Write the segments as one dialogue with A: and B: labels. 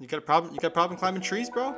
A: You got a problem? You got a problem climbing trees, bro?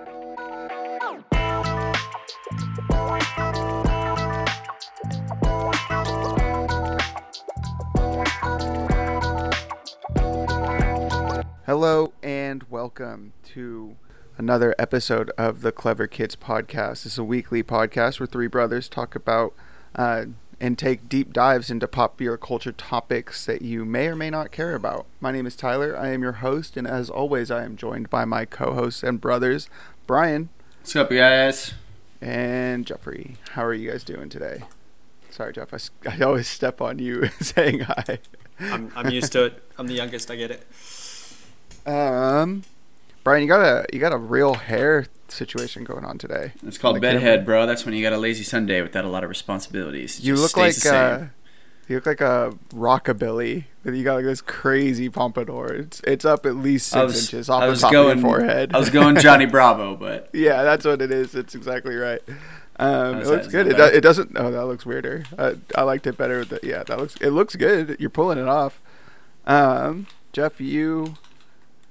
B: Hello and welcome to another episode of the Clever Kids podcast. It's a weekly podcast where three brothers talk about uh, and take deep dives into popular culture topics that you may or may not care about. My name is Tyler. I am your host, and as always, I am joined by my co-hosts and brothers, Brian
C: What's up, guys?
B: and Jeffrey. How are you guys doing today? Sorry, Jeff. I, I always step on you saying hi.
A: I'm, I'm used to it. I'm the youngest. I get it.
B: Um, Brian, you got a you got a real hair situation going on today.
C: It's called bedhead, bro. That's when you got a lazy Sunday without a lot of responsibilities. It
B: You look like
C: same.
B: uh, you look like a rockabilly. You got like this crazy pompadour. It's it's up at least six
C: was,
B: inches off the top
C: going,
B: of your forehead.
C: I was going Johnny Bravo, but
B: yeah, that's what it is. It's exactly right. Um, it looks good. It, do, it doesn't. Oh, that looks weirder. I, I liked it better. With the, yeah, that looks. It looks good. You're pulling it off. Um, Jeff, you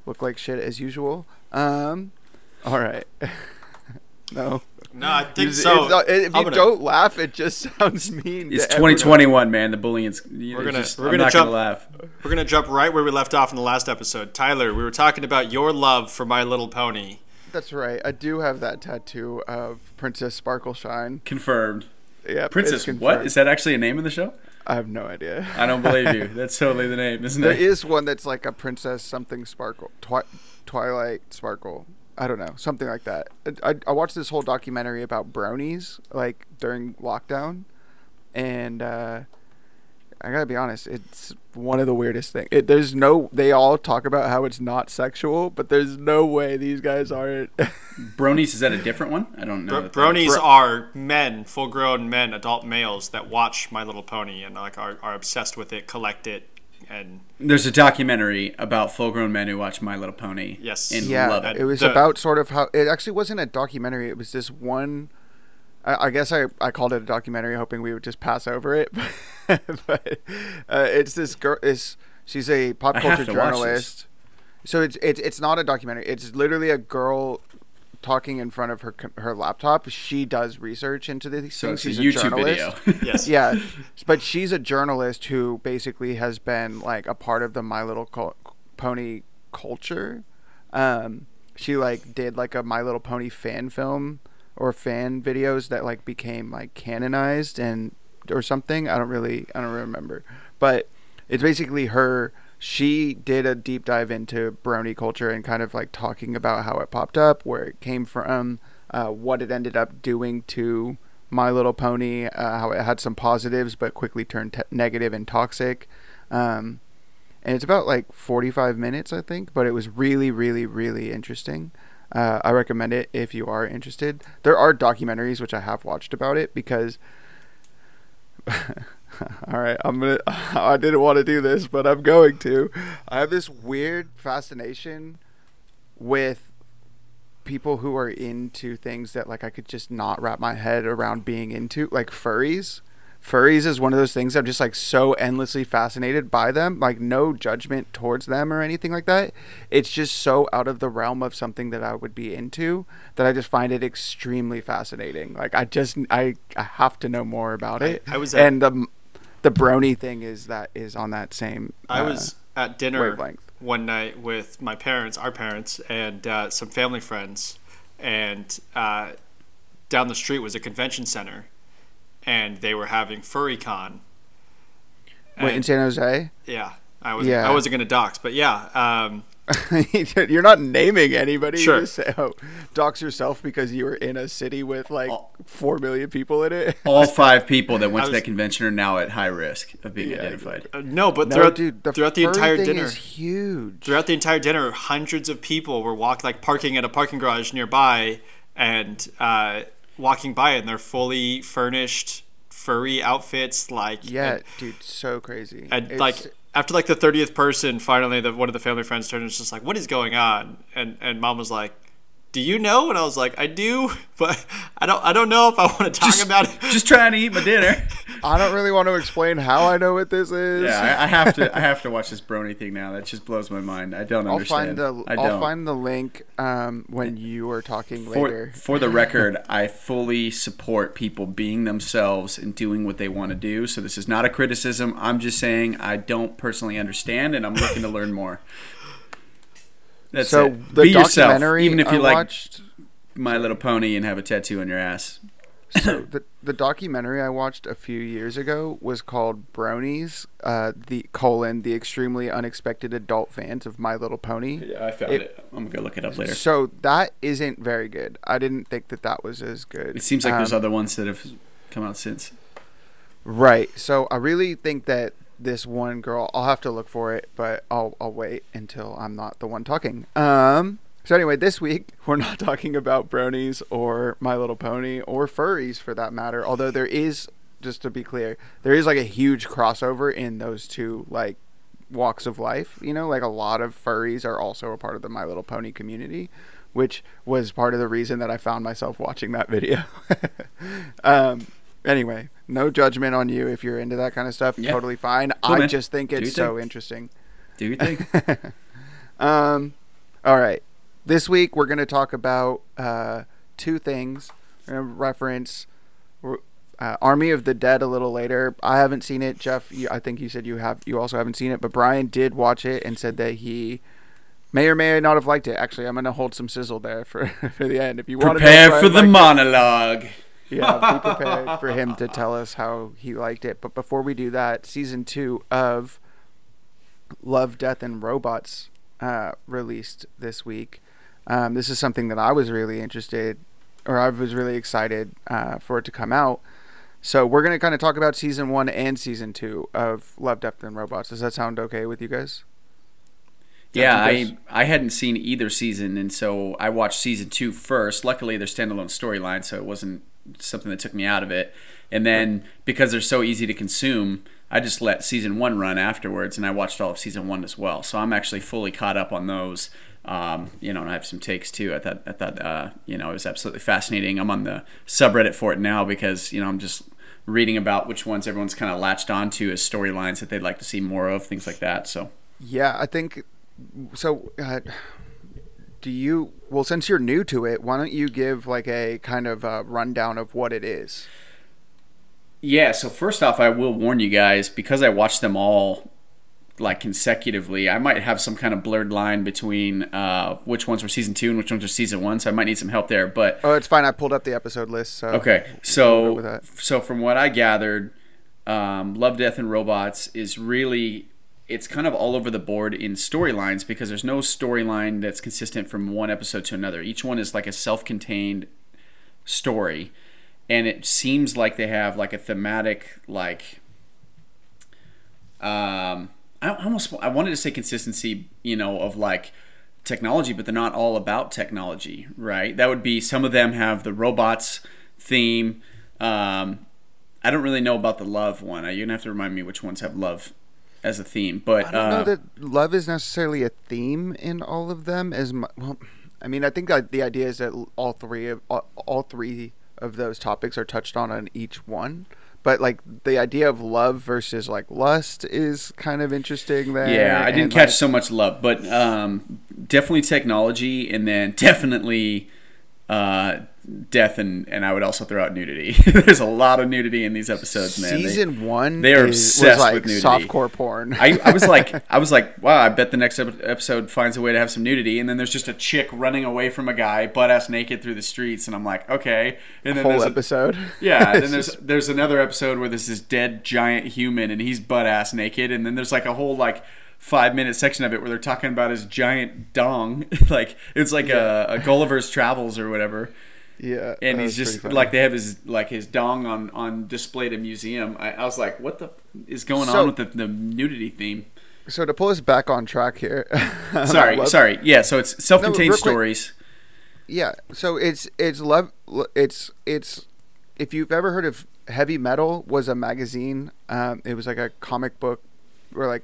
B: look like shit as usual. Um, all right. no.
A: No, I think
B: It's-
A: so.
B: it's not- if
A: I'm
B: you
A: gonna-
B: don't laugh, it just sounds mean.
C: it's
B: to everyone.
C: 2021, man. The bullying's. you
A: We're gonna-
C: just,
A: we're
C: I'm
A: gonna
C: not
A: jump-
C: gonna laugh.
A: We're gonna jump right where we left off in the last episode. Tyler, we were talking about your love for My Little Pony.
B: That's right. I do have that tattoo of Princess Sparkleshine.
C: Confirmed.
B: Yeah,
C: Princess, what
B: confirmed.
C: is that actually a name of the show?
B: I have no idea.
C: I don't believe you. That's totally the name, isn't
B: There
C: There
B: is one that's like a Princess something Sparkle, Twi- Twilight Sparkle. I don't know, something like that. I, I watched this whole documentary about brownies, like during lockdown, and uh, I gotta be honest, it's one of the weirdest things. It, there's no, they all talk about how it's not sexual, but there's no way these guys aren't.
C: Bronies, is that a different one? I don't know.
A: Bro- bronies
C: is.
B: Bro-
A: are men, full-grown men, adult males that watch My Little Pony and like are, are obsessed with it, collect it, and
C: There's a documentary about full-grown men who watch My Little Pony.
A: Yes.
C: and
B: yeah,
C: love it.
B: it was
A: The-
B: about sort of how it actually wasn't a documentary. It was this one. I, I guess I, I called it a documentary, hoping we would just pass over it. but uh, it's this girl. Is she's a pop culture journalist. So it's it's it's not a documentary. It's literally a girl talking in front of her her laptop. She does research into these
C: So
B: things.
C: it's a
B: She's
C: YouTube
B: journalist.
C: video.
A: yes,
B: yeah, but she's a journalist who basically has been like a part of the My Little Col- Pony culture. Um, she like did like a My Little Pony fan film or fan videos that like became like canonized and or something. I don't really I don't remember, but it's basically her. She did a deep dive into brony culture and kind of like talking about how it popped up, where it came from, uh, what it ended up doing to My Little Pony, uh, how it had some positives but quickly turned negative and toxic. Um, and it's about like 45 minutes, I think, but it was really, really, really interesting. Uh, I recommend it if you are interested. There are documentaries which I have watched about it because. All right, I'm gonna. I didn't want to do this, but I'm going to. I have this weird fascination with people who are into things that like I could just not wrap my head around being into, like furries. Furries is one of those things I'm just like so endlessly fascinated by them. Like no judgment towards them or anything like that. It's just so out of the realm of something that I would be into that I just find it extremely fascinating. Like I just I, I have to know more about
A: I-
B: it.
A: I was at-
B: and the the brony thing is that is on that same.
A: I
B: uh,
A: was at dinner
B: wavelength.
A: one night with my parents, our parents, and uh, some family friends, and uh, down the street was a convention center, and they were having FurryCon.
B: Wait, in San Jose?
A: yeah, I was
B: Yeah.
A: I wasn't gonna dox, but yeah, um,
B: You're not naming anybody.
A: Sure.
B: You just say, oh, dox yourself because you were in a city with like
C: Oh.
B: four million people in it.
C: All five people that went
A: I
C: to that convention are now at high risk of being
B: Yeah,
C: identified.
A: uh, no, but
B: no,
A: throughout
B: dude, the
A: throughout the entire
B: thing
A: dinner,
B: is huge.
A: throughout the entire dinner, hundreds of people were walking, like parking at a parking garage nearby, and uh, walking by, and they're fully furnished furry outfits, like
B: yeah,
A: and-
B: dude, so crazy.
A: and
B: It's-
A: like after like the 30th person finally the one of the family friends turned and was just like what is going on? And and mom was like do you know? And I was like, I do, but I don't. I don't know if I want to talk
C: Just,
A: about it.
C: just trying to eat my dinner.
B: I don't really want to explain how I know what this is.
C: Yeah, I, I have to. I have to watch this Brony thing now. That just blows my mind. I don't
B: I'll
C: understand.
B: find the
C: I
B: I'll find the link um, when you are talking
C: for,
B: later.
C: for the record, I fully support people being themselves and doing what they want to do. So this is not a criticism. I'm just saying I don't personally understand, and I'm looking to learn more. That's
B: so
C: it.
B: the
C: Be yourself,
B: documentary
C: even if
B: I
C: you like
B: watched.
C: My Little Pony and have a tattoo on your ass.
B: so the the documentary I watched a few years ago was called Bronies, uh, the colon the extremely unexpected adult fans of My Little Pony.
C: Yeah, I found
B: It-
C: it. I'm gonna go look it up later.
B: So that isn't very good. I didn't think that that was as good.
C: It seems like there's
B: Um,
C: other ones that have come out since.
B: Right. So I really think that this one girl, I'll have to look for it, but I'll I'll wait until I'm not the one talking. Um. So anyway, this week we're not talking about bronies or My Little Pony or furries for that matter. Although there is, just to be clear, there is like a huge crossover in those two like walks of life. You know, like a lot of furries are also a part of the My Little Pony community, which was part of the reason that I found myself watching that video. um, anyway, no judgment on you if you're into that kind of stuff.
C: Yeah.
B: Totally fine.
C: Cool,
B: I
C: man.
B: just think it's so
C: thing.
B: interesting.
C: Do you think?
B: Um, all right. This week we're going to talk about uh, two things. We're going to reference uh, Army of the Dead a little later. I haven't seen it, Jeff. You, I think you said you have. You also haven't seen it, but Brian did watch it and said that he may or may not have liked it. Actually, I'm going to hold some sizzle there for, for the end. If you want to
C: Prepare for the monologue.
B: Yeah, be prepared for him to tell us how he liked it. But before we do that, season two of Love, Death, and Robots uh, released this week. Um, this is something that I was really interested, or I was really excited uh, for it to come out. So we're gonna kind of talk about season one and season two of Love, Death, and Robots. Does that sound okay with you guys?
C: Yeah, I I hadn't seen either season, and so I watched season two first. Luckily, they're standalone storylines, so it wasn't something that took me out of it. And then because they're so easy to consume, I just let season one run afterwards, and I watched all of season one as well. So I'm actually fully caught up on those. Um, you know, and I have some takes too. I thought I thought uh, you know it was absolutely fascinating. I'm on the subreddit for it now because you know I'm just reading about which ones everyone's kind of latched onto as storylines that they'd like to see more of, things like that. So
B: Yeah, I think so. Uh, do you? Well, since you're new to it, why don't you give like a kind of uh rundown of what it is?
C: Yeah, so first off, I will warn you guys because I watched them all like consecutively. I might have some kind of blurred line between uh, which ones were season two and which ones were season one, so I might need some help there. But
B: Oh, it's fine. I pulled up the episode list. So
C: okay, so so from what I gathered, um, Love, Death, and Robots is really it's kind of all over the board in storylines because there's no storyline that's consistent from one episode to another. Each one is like a self-contained story and it seems like they have like a thematic like um I almost I wanted to say consistency, you know, of like technology, but they're not all about technology, right? That would be some of them have the robots theme. Um, I don't really know about the love one. You're gonna have to remind me which ones have love as a theme. But
B: I don't
C: uh,
B: know that love is necessarily a theme in all of them. As well, I mean, I think the idea is that all three of all, all three of those topics are touched on on each one. But like the idea of love versus like lust is kind of interesting there.
C: Yeah, I didn't catch
B: like,
C: so much love, but um, definitely technology, and then definitely uh, death, and, and I would also throw out nudity. There's a lot of nudity in these episodes, man. They-
B: Season one,
C: they are
B: is,
C: obsessed
B: was like
C: with nudity.
B: softcore porn.
C: I, I was like, I was like, wow! I bet the next episode finds a way to have some nudity, and then there's just a chick running away from a guy, butt ass naked through the streets, and I'm like, okay. And then
B: whole
C: there's a-
B: episode.
C: yeah, and then there's there's another episode where there's this dead giant human, and he's butt ass naked, and then there's like a whole like five minute section of it where they're talking about his giant dong, like it's like a, a Gulliver's Travels or whatever,
B: yeah,
C: and he's just like they have his like his dong on on display at a museum. I, I was like, what the is going
B: So-
C: on with the, the nudity theme?
B: So to pull us back on track here.
C: Sorry,
B: Love-
C: sorry. Yeah, so it's self-contained
B: quick.
C: stories.
B: Yeah, so it's it's love it's it's if you've ever heard of Heavy Metal was a magazine. Um, it was like a comic book or like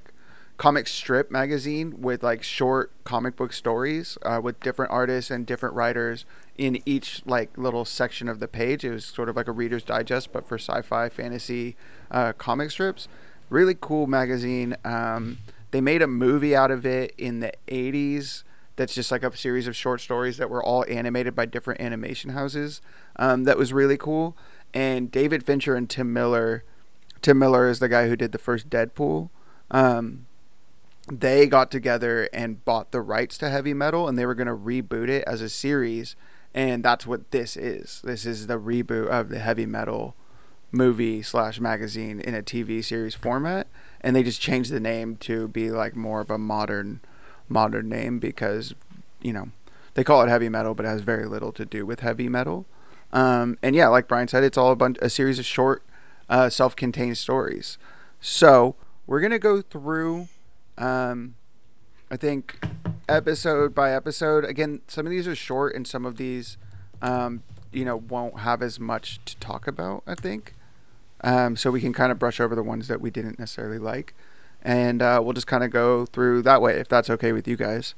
B: comic strip magazine with like short comic book stories uh, with different artists and different writers in each like little section of the page. It was sort of like a Reader's Digest, but for sci-fi, fantasy, uh, comic strips. Really cool magazine. Um, they made a movie out of it in the '80s. That's just like a series of short stories that were all animated by different animation houses. Um, that was really cool. And David Fincher and Tim Miller. Tim Miller is the guy who did the first Deadpool. Um, they got together and bought the rights to heavy metal and they were going to reboot it as a series and that's what this is. This is the reboot of the heavy metal movie slash magazine in a tv series format. And they just changed the name to be like more of a modern modern name because you know they call it heavy metal but it has very little to do with heavy metal. Um, and yeah like brian said it's all a bunch a series of short uh, self-contained stories. So we're gonna go through um, I think episode by episode. Again, some of these are short, and some of these, um, you know, won't have as much to talk about. I think, um, so we can kind of brush over the ones that we didn't necessarily like, and uh, we'll just kind of go through that way if that's okay with you guys.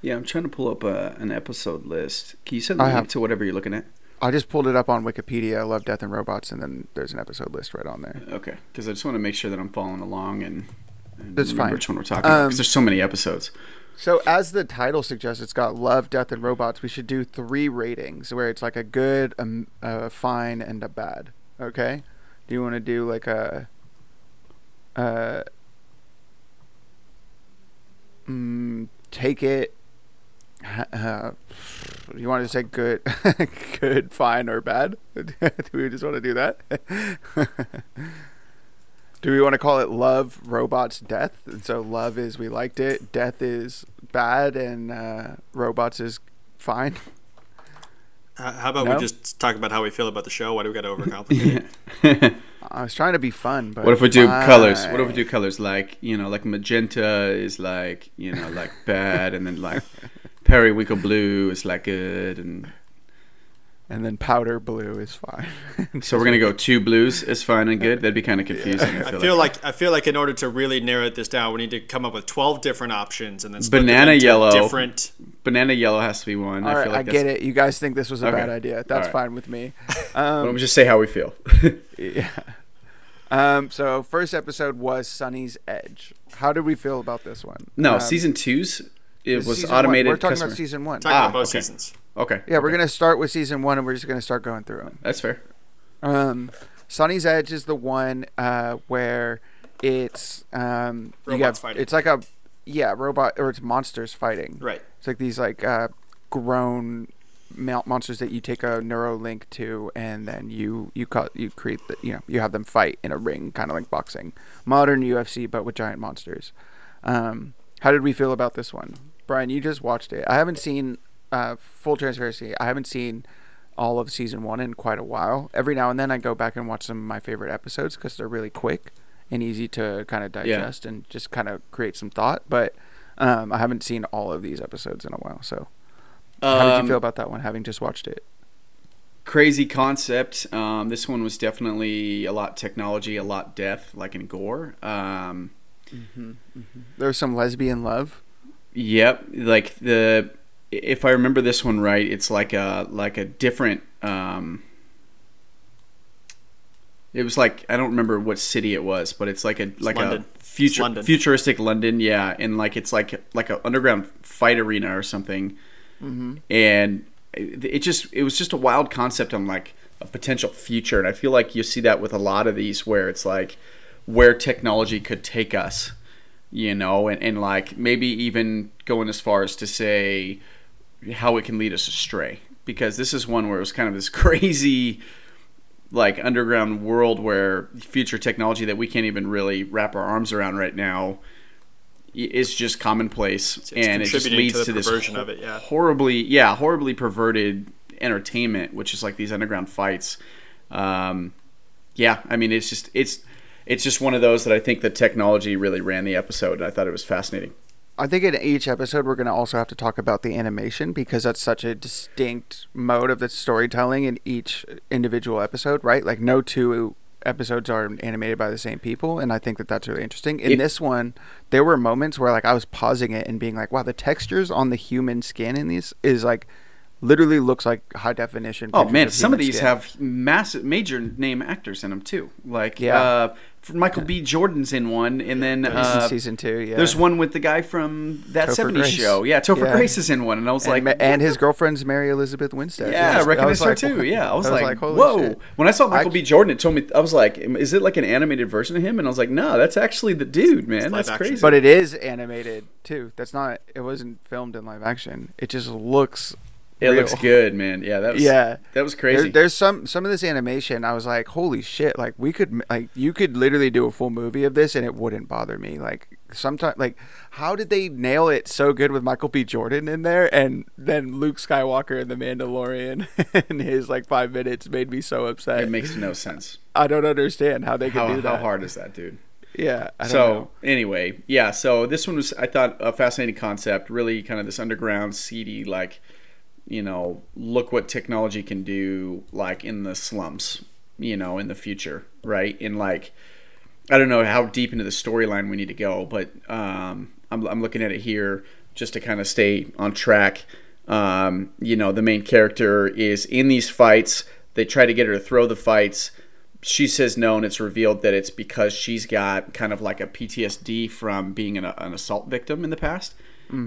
C: Yeah, I'm trying to pull up a, an episode list. Can you send the
B: I
C: link
B: have-
C: to whatever you're looking at?
B: I just pulled it up on Wikipedia. I love, Death, and Robots, and then there's an episode list right on there.
C: Okay, because I just want to make sure that I'm following along and, and
B: That's fine.
C: which one we're talking about.
B: Um,
C: Because there's so many episodes.
B: So, as the title suggests, it's got love, death, and robots. We should do three ratings where it's like a good, a, a fine, and a bad. Okay? Do you want to do like a. Uh, mm, take it. Uh, you want to say good, good, fine, or bad? do we just want to do that? Do we want to call it love, robots, death? And so love is we liked it, death is bad, and uh, robots is fine.
A: How about
B: No?
A: we just talk about how we feel about the show? Why do we got to overcomplicate? it?
B: I was trying to be fun, but
C: What if we do
B: fine.
C: colors? What if we do colors like you know, like magenta is like you know, like bad, and then like periwinkle blue is like good, and
B: And then powder blue is fine.
C: so we're gonna go two blues is fine and good. That'd be kind of confusing.
A: I feel like. I feel like in order to really narrow this down, we need to come up with twelve different options and then split
C: Banana
A: into
C: yellow.
A: different.
C: banana yellow has to be one.
B: All
C: I
B: right,
C: feel
B: I get it. You guys think this was a
C: Okay.
B: bad idea. That's
C: right.
B: fine with me.
C: Why don't
B: Um,
C: just say how we feel?
B: yeah. Um, so first episode was Sonnie's Edge. How did we feel about this one?
C: no,
B: Um,
C: season two's it was
B: season one.
C: automated.
B: We're talking
C: customer.
B: about season one.
A: Talking
C: Ah,
A: about both
C: okay.
A: seasons.
C: Okay.
B: Yeah, we're gonna start with season one, and we're just gonna start going through them.
C: That's fair.
B: Um, Sonnie's Edge is the one uh, where it's um, you
A: Robots
B: have
A: fighting.
B: it's like a yeah robot or it's monsters fighting.
A: Right.
B: It's like these like uh, grown monsters that you take a neuro link to, and then you you cut you create the you know you have them fight in a ring, kind of like boxing, modern UFC, but with giant monsters. Um, how did we feel about this one, Brian? You just watched it. I haven't seen uh, full transparency. I haven't seen all of season one in quite a while. Every now and then I go back and watch some of my favorite episodes because they're really quick and easy to kind of digest and just kind of create some thought. But um, I haven't seen all of these episodes in a while. So how did
C: Um,
B: you feel about that one, having just watched it?
C: crazy concept. Um, this one was definitely a lot technology, a lot death, like in gore. Um,
B: There's some lesbian love.
C: yep, like the if I remember this one right, it's like a like a different. Um, it was like I don't remember what city it was, but it's like a like
A: London.
C: a future
A: London.
C: futuristic London, yeah, and like it's like like a underground fight arena or something.
B: Mm-hmm.
C: and it, it just it was just a wild concept on like a potential future and i feel like you see that with a lot of these where it's like where technology could take us you know and, and like maybe even going as far as to say how it can lead us astray. Because this is one where it was kind of this crazy like underground world where future technology that we can't even really wrap our arms around right now is just commonplace.
A: It's
C: and it just leads
A: to
C: to, this
A: of it, yeah.
C: horribly yeah horribly perverted entertainment which is like these underground fights. Um, yeah i mean it's just it's it's just one of those that i think the technology really ran the episode and i thought it was fascinating
B: I think in each episode we're going to also have to talk about the animation because that's such a distinct mode of the storytelling in each individual episode, right? Like no two episodes are animated by the same people, and I think that that's really interesting. In
C: It-
B: this one, there were moments where like I was pausing it and being like, "Wow, the textures on the human skin in these is like literally looks like high definition."
C: Oh
B: pictures
C: man, some of these
B: skin."
C: have massive, major name actors in them too. Like
B: Yeah.
C: uh, Michael B. Jordan's in one, and then uh,
B: season two. Yeah,
C: there's one with the guy from that
B: Topher
C: '70s
B: Grace.
C: show. Yeah, Topher
B: Yeah.
C: Grace is in one, and I was
B: and,
C: like,
B: ma- and his girlfriend's Mary Elizabeth Winstead.
C: Yeah, I recognize
B: was
C: her
B: like,
C: too. Yeah, I was, like,
B: holy
C: whoa.
B: shit.
C: When I saw Michael
B: I-
C: B. Jordan, it told me I was like, is it like an animated version of him? And I was like, no, that's actually the dude, man. That's
A: action.
C: crazy.
B: But it is animated too. That's not. It wasn't filmed in live action. It just looks.
C: It
B: real.
C: looks good, man. Yeah, that was
B: Yeah.
C: that was
B: There,
C: crazy.
B: there's some some of this animation. I was like, holy shit! Like we could like you could literally do a full movie of this and it wouldn't bother me. Like sometimes like how did they nail it so good with Michael B. Jordan in there and then Luke Skywalker and the Mandalorian in his like five minutes made me so upset.
C: it makes no sense.
B: I don't understand how they could
C: How,
B: do that.
C: how hard is that, dude?
B: Yeah. I don't
C: so
B: know.
C: anyway, yeah. So this one was I thought a fascinating concept. Really, kind of this underground, seedy, like you know, look what technology can do, like in the slums, you know, in the future, right? In like, I don't know how deep into the storyline we need to go, but um, I'm I'm looking at it here just to kind of stay on track. Um, you know, the main character is in these fights. They try to get her to throw the fights she says no, and it's revealed that it's because she's got kind of like a PTSD from being an, an assault victim in the past,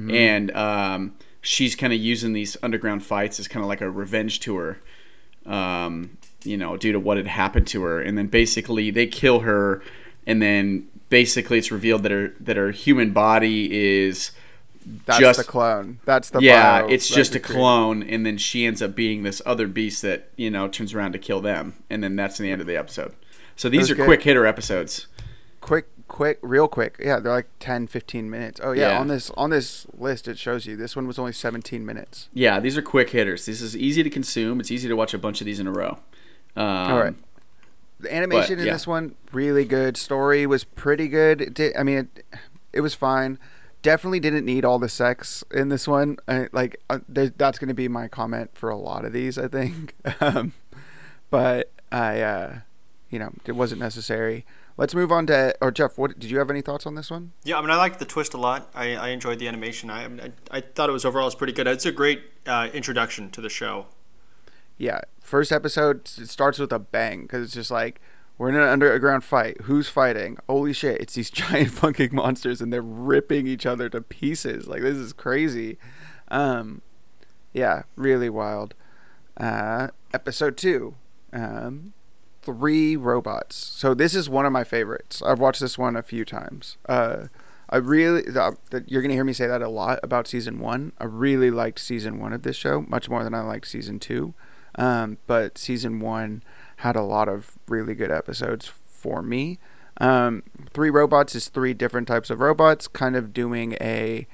C: and um, she's kind of using these underground fights as kind of like a revenge to her, um, you know, due to what had happened to her, and then basically they kill her, and then basically it's revealed that her that her human body is
B: That's
C: just
B: the clone. That's the
C: yeah, it's just a clone, and then she ends up being this other beast that you know turns around to kill them, and then that's the end of the episode. So these are
B: good.
C: quick hitter episodes.
B: quick quick real quick yeah they're like 10 15 minutes oh yeah,
C: Yeah.
B: on this on this list it shows you this one was only 17 minutes
C: Yeah, these are quick hitters. This is easy to consume. It's easy to watch a bunch of these in a row. Um,
B: All right. the animation in
C: yeah.
B: this one really good story was pretty good it did, i mean it, it was fine definitely didn't need all the sex in this one I, like uh, that's going to be my comment for a lot of these i think um, but i uh, you know it wasn't necessary let's move on to or jeff what did you have any thoughts on this one
A: Yeah, I mean, I liked the twist a lot. I, I enjoyed the animation. I, I I thought it was overall was pretty good. It's a great uh, introduction to the show.
B: yeah, first episode it starts with a bang because it's just like we're in an underground fight. Who's fighting? Holy shit! It's these giant fucking monsters, and they're ripping each other to pieces. Like this is crazy. Um, yeah, really wild. Uh, episode two, um, three robots. So this is one of my favorites. I've watched this one a few times. Uh, I really the, you're gonna hear me say that a lot about season one. I really liked season one of this show much more than I liked season two. Um, but season one had a lot of really good episodes for me. Um, three robots is three different types of robots, kind of doing a,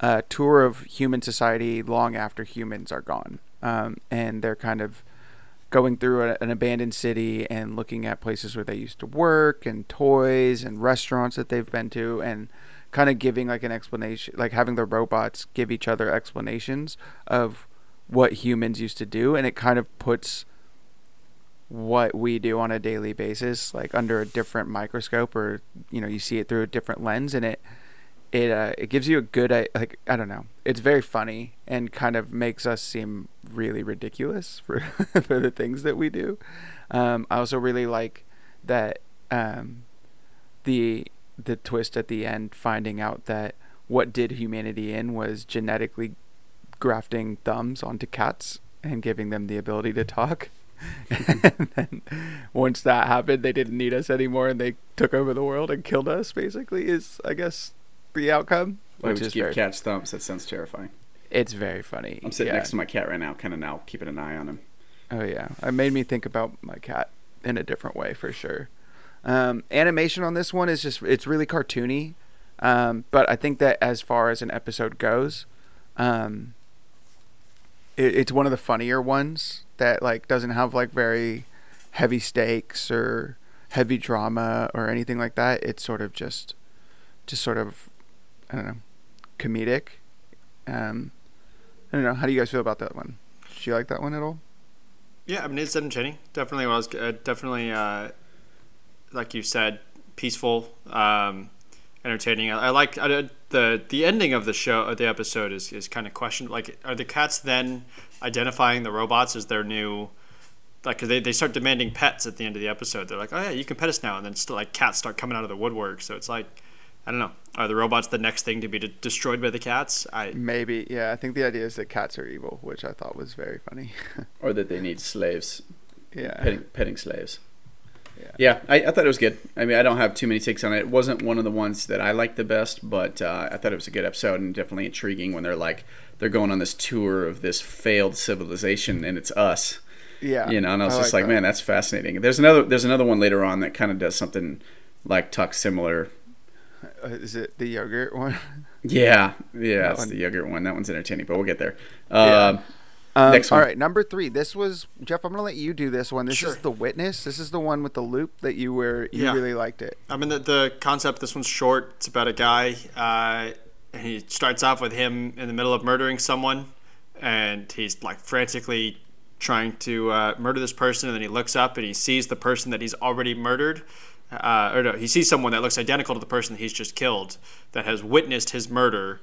B: a tour of human society long after humans are gone, um, and they're kind of going through a, an abandoned city and looking at places where they used to work and toys and restaurants that they've been to and kind of giving like an explanation like having the robots give each other explanations of what humans used to do. And it kind of puts what we do on a daily basis like under a different microscope or you know you see it through a different lens and it it uh, it gives you a good i- like I don't know. It's very funny and kind of makes us seem really ridiculous for for the things that we do. Um, I also really like that um, the the twist at the end, finding out that what did humanity in was genetically grafting thumbs onto cats and giving them the ability to talk. and then once that happened, they didn't need us anymore, and they took over the world and killed us. Basically, is I guess the outcome, which is
C: give cats thumbs? That sounds terrifying.
B: it's very funny.
C: I'm sitting
B: yeah.
C: next to my cat right now, kind of now keeping an eye on him.
B: Oh yeah, it made me think about my cat in a different way for sure. Um, animation on this one is just it's really cartoony, um, but I think that as far as an episode goes, um, it, it's one of the funnier ones that like doesn't have like very heavy stakes or heavy drama or anything like that. It's sort of just just sort of I don't know comedic. Um, I don't know. How do you guys feel about that one? Did you like that one at all?
A: Yeah, I mean it's entertaining. Definitely, was uh, definitely uh, like you said, peaceful, um, entertaining. I, I like I, the the ending of the show, of the episode is is kind of questioned. Like, are the cats then identifying the robots as their new? Like, cause they, they start demanding pets at the end of the episode. They're like, oh yeah, you can pet us now, and then still like cats start coming out of the woodwork. So it's like, I don't know, are the robots the next thing to be de- destroyed by the cats? I
B: Maybe, yeah. I think the idea is that cats are evil, which I thought was very funny.
C: or that they need slaves,
B: yeah.
C: petting, petting slaves.
B: Yeah.
C: Yeah, I, I thought it was good. I mean, I don't have too many takes on it. It wasn't one of the ones that I liked the best, but uh, I thought it was a good episode and definitely intriguing when they're like they're going on this tour of this failed civilization and it's us.
B: Yeah.
C: You know, and I was
B: I
C: just
B: like
C: like,
B: that.
C: man, that's fascinating. There's another there's another one later on that kind of does something like Tuck similar.
B: Uh, is it the yogurt one?
C: Yeah, yeah,
B: That
C: it's
B: one.
C: the yogurt one. That one's entertaining, but we'll get there.
B: Yeah.
C: Um,
B: Um,
C: Next one.
B: right, number three. This was Jeff. I'm gonna let you do this one. This
A: Sure.
B: is the witness. This is the one with the loop that you were. You
A: Yeah.
B: really liked it.
A: I mean, the, the concept, this one's short. It's about a guy, uh, and he starts off with him in the middle of murdering someone, and he's like frantically trying to uh, murder this person, and then he looks up and he sees the person that he's already murdered. Uh, or no, he sees someone that looks identical to the person that he's just killed that has witnessed his murder.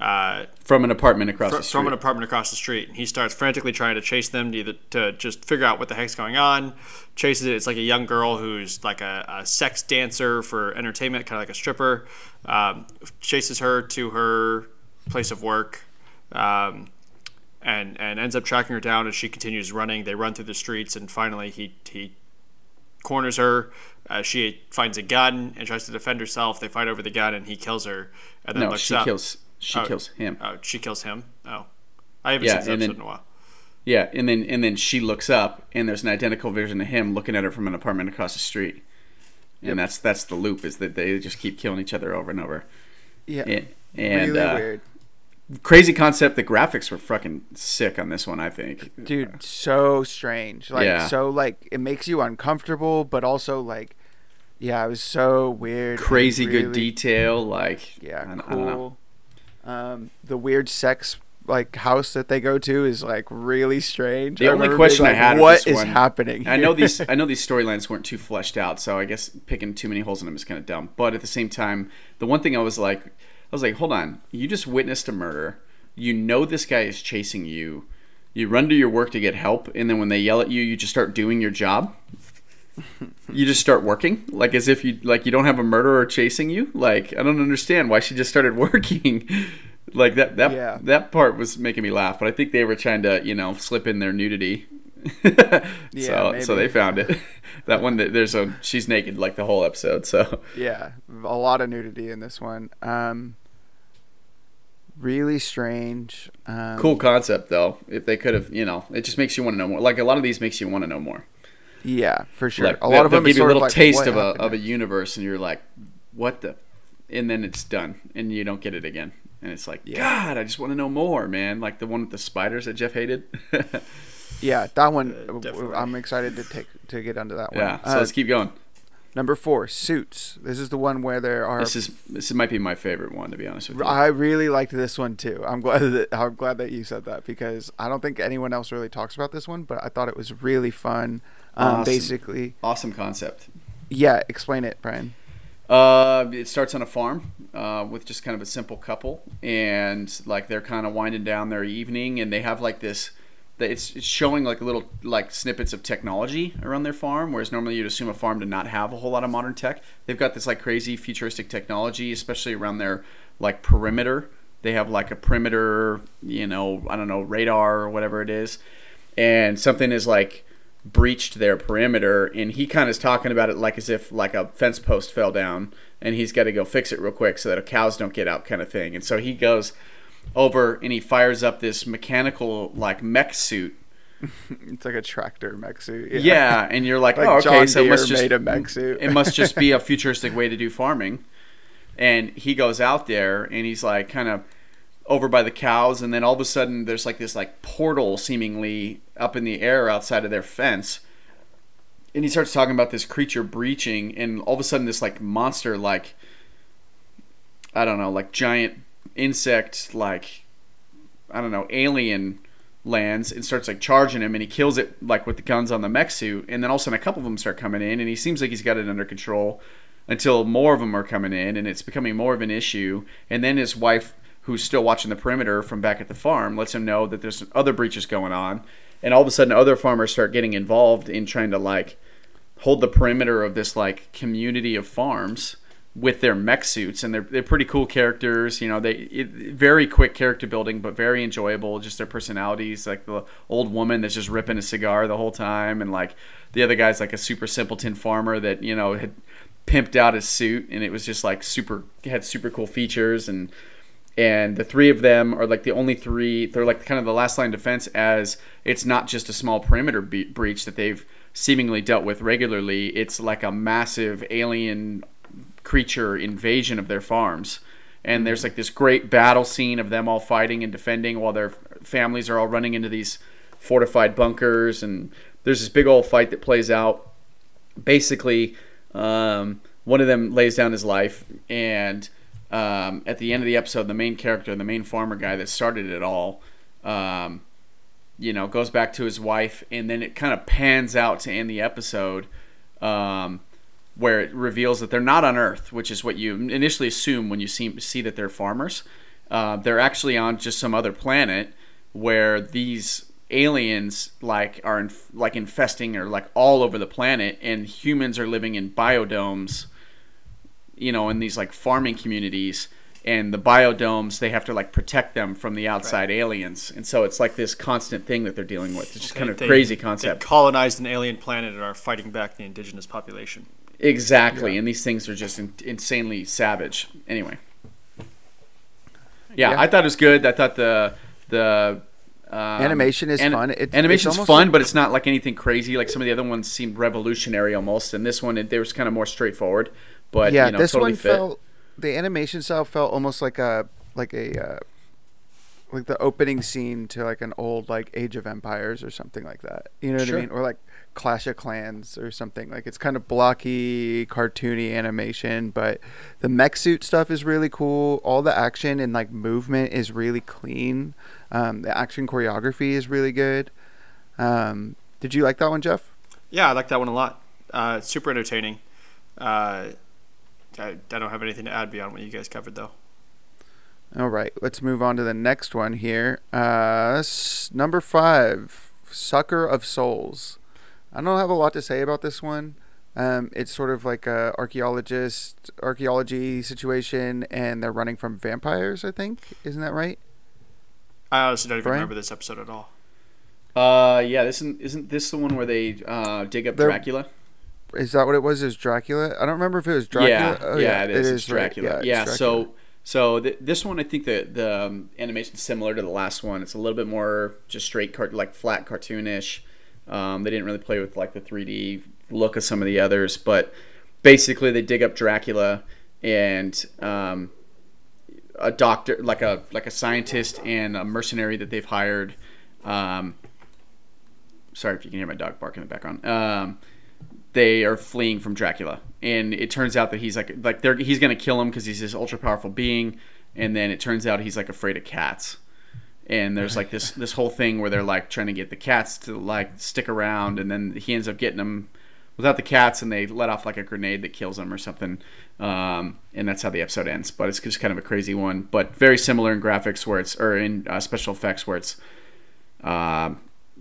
A: Uh,
C: from an apartment across
A: fr-
C: the street.
A: from an apartment across the street. And he starts frantically trying to chase them to, either, to just figure out what the heck's going on. Chases it. It's like a young girl who's like a, a sex dancer for entertainment, kind of like a stripper. Um, chases her to her place of work. Um, and, and ends up tracking her down as she continues running. They run through the streets, and finally he, he corners her. Uh, she finds a gun and tries to defend herself. They fight over the gun, and he kills her. And then
C: no,
A: looks
C: she
A: up.
C: kills she
A: Oh.
C: kills him.
A: Oh, she kills him. Oh, I haven't
C: Yeah,
A: seen this
C: and
A: episode
C: then-
A: in a while.
C: Yeah, and then and then she looks up, and there's an identical version of him looking at her from an apartment across the street. And that's that's the loop is that they just keep killing each other over and over.
B: Yeah.
C: And, and
B: really
C: uh,
B: weird,
C: crazy concept. The graphics were fucking sick on this one. I think,
B: dude. So strange. Like
C: Yeah.
B: so. Like it makes you uncomfortable, but also like, yeah, it was so weird.
C: crazy good detail. Like,
B: Yeah,
C: I,
B: cool.
C: I.
B: Um, the weird sex like house that they go to is like really strange.
C: The
B: I
C: only question
B: being
C: I had
B: what is
C: one-
B: happening?
C: I know these. I know these storylines weren't too fleshed out, so I guess picking too many holes in them is kind of dumb. But at the same time, the one thing I was like, was like, hold on, you just witnessed a murder. You know this guy is chasing you. You run to your work to get help, and then when they yell at you, you just start doing your job. you just start working, like as if you like you don't have a murderer chasing you. Like I don't understand why she just started working. like that that
B: Yeah.
C: that part was making me laugh, but I think they were trying to you know slip in their nudity. so so
B: maybe.
C: they found it. that one that there's a she's naked like the whole episode. So
B: Yeah, a lot of nudity in this one. Um, really strange. Um,
C: cool concept though. If they could have, you know, it just makes you want to know more. Like a lot of these makes you want to know more.
B: Yeah, for sure.
C: Like
B: a lot of them
C: give you a little
B: of like,
C: taste of a of a universe, and you're like, what the, and then it's done, and you don't get it again. And it's like,
B: Yeah.
C: God, I just want to know more, man. Like the one with the spiders that Jeff hated.
B: Yeah, that one.
A: Uh.
B: I'm excited to take to get under that one.
C: yeah. So
B: Uh,
C: let's keep going.
B: Number four, Suits. This is the one where there are.
C: This is this might be my favorite one to be honest with you.
B: I really liked this one too. I'm glad that I'm glad that you said that because I don't think anyone else really talks about this one, but I thought it was really fun. Um,
C: Awesome.
B: Basically,
C: Awesome concept.
B: yeah. Explain it, Brian.
C: Uh, it starts on a farm uh, with just kind of a simple couple, and like they're kind of winding down their evening, and they have like this. That It's it's showing like little like snippets of technology around their farm, whereas normally you'd assume a farm to not have a whole lot of modern tech. They've got this like crazy futuristic technology, especially around their like perimeter. They have like a perimeter, you know, I don't know, radar or whatever it is, and something is like breached their perimeter and he kind of is talking about it like as if like a fence post fell down and he's got to go fix it real quick so that cows don't get out kind of thing and so he goes over and he fires up this mechanical like mech suit
B: It's like a tractor mech suit.
C: yeah, and you're like,
B: Like
C: oh okay
B: John
C: so it must just
B: made a mech suit.
C: it must just be a futuristic way to do farming and he goes out there and he's like kind of over by the cows and then all of a sudden there's like this like portal seemingly up in the air outside of their fence and he starts talking about this creature breaching and all of a sudden this like monster like i don't know like giant insect like i don't know alien lands and starts like charging him, and he kills it like with the guns on the mech suit, and then all of a sudden a couple of them start coming in, and he seems like he's got it under control until more of them are coming in, and it's becoming more of an issue, and then his wife. Who's still watching the perimeter from back at the farm lets him know that there's other breaches going on, and all of a sudden other farmers start getting involved in trying to like hold the perimeter of this like community of farms with their mech suits and they're, they're pretty cool characters you know they it, very quick character building but very enjoyable just their personalities like the old woman that's just ripping a cigar the whole time and like the other guy's like a super simpleton farmer that you know had pimped out his suit and it was just like super had super cool features and and the three of them are like the only three they're like kind of the last line defense as it's not just a small perimeter be- breach that they've seemingly dealt with regularly it's like a massive alien creature invasion of their farms. And there's like this great battle scene of them all fighting and defending while their families are all running into these fortified bunkers. And there's this big old fight that plays out. Basically um, one of them lays down his life. And um, at the end of the episode, the main character, the main farmer guy that started it all, um, you know, goes back to his wife, and then it kind of pans out to end the episode, um, where it reveals that they're not on Earth, which is what you initially assume when you see see that they're farmers. Uh, they're actually on just some other planet where these aliens like are in, like infesting or like all over the planet, and humans are living in biodomes you know, in these like farming communities and the biodomes, they have to like protect them from the outside right. aliens. And so it's like this constant thing that they're dealing with. It's just kind of they, crazy concept.
A: They colonized an alien planet and are fighting back the indigenous population.
C: Exactly. Yeah. And these things are just in, insanely savage. Anyway. Yeah, yeah, I thought it was good. I thought the the
B: um, animation is fun.
C: It, animation's fun, like, but it's not like anything crazy. Like some of the other ones seemed revolutionary almost, and this one it, they was kind of more straightforward. But yeah, you know, this totally one fit.
B: felt the animation style felt almost like a like a uh, like the opening scene to like an old like Age of Empires or something like that. You know what sure. I mean? Or like Clash of Clans or something. Like it's kind of blocky, cartoony animation, but the mech suit stuff is really cool. All the action and like movement is really clean. Um, the action choreography is really good. Um, did you like that one, Jeff?
A: Yeah, I like that one a lot. Uh, super entertaining. Uh, I, I don't have anything to add beyond what you guys covered, though.
B: All right, let's move on to the next one here. Uh, number five, Sucker of Souls. I don't have a lot to say about this one. Um, it's sort of like a archaeologist archaeology situation, and they're running from vampires. I think isn't that right?
A: I honestly don't even Brian? remember this episode at all.
C: Uh, yeah, this isn't, isn't this the one where they uh, dig up they're, Dracula?
B: Is that what it was? Is Dracula? I don't remember if it was Dracula.
C: Yeah, oh, yeah, yeah, it is. It is Dracula. Right. Yeah, yeah Dracula. so so th- this one, I think the the um, animation is similar to the last one. It's a little bit more just straight cart like flat cartoonish. Um, they didn't really play with like the 3D look of some of the others, but basically they dig up Dracula and um, a doctor, like a like a scientist and a mercenary that they've hired. Um, sorry if you can hear my dog barking in the background. Um, they are fleeing from Dracula, and it turns out that he's like like he's gonna kill him because he's this ultra powerful being, and then it turns out he's like afraid of cats, and there's like this this whole thing where they're like trying to get the cats to like stick around, and then he ends up getting them without the cats, and they let off like a grenade that kills them or something, um, and that's how the episode ends. But it's just kind of a crazy one, but very similar in graphics where it's or in uh, special effects where it's. Uh,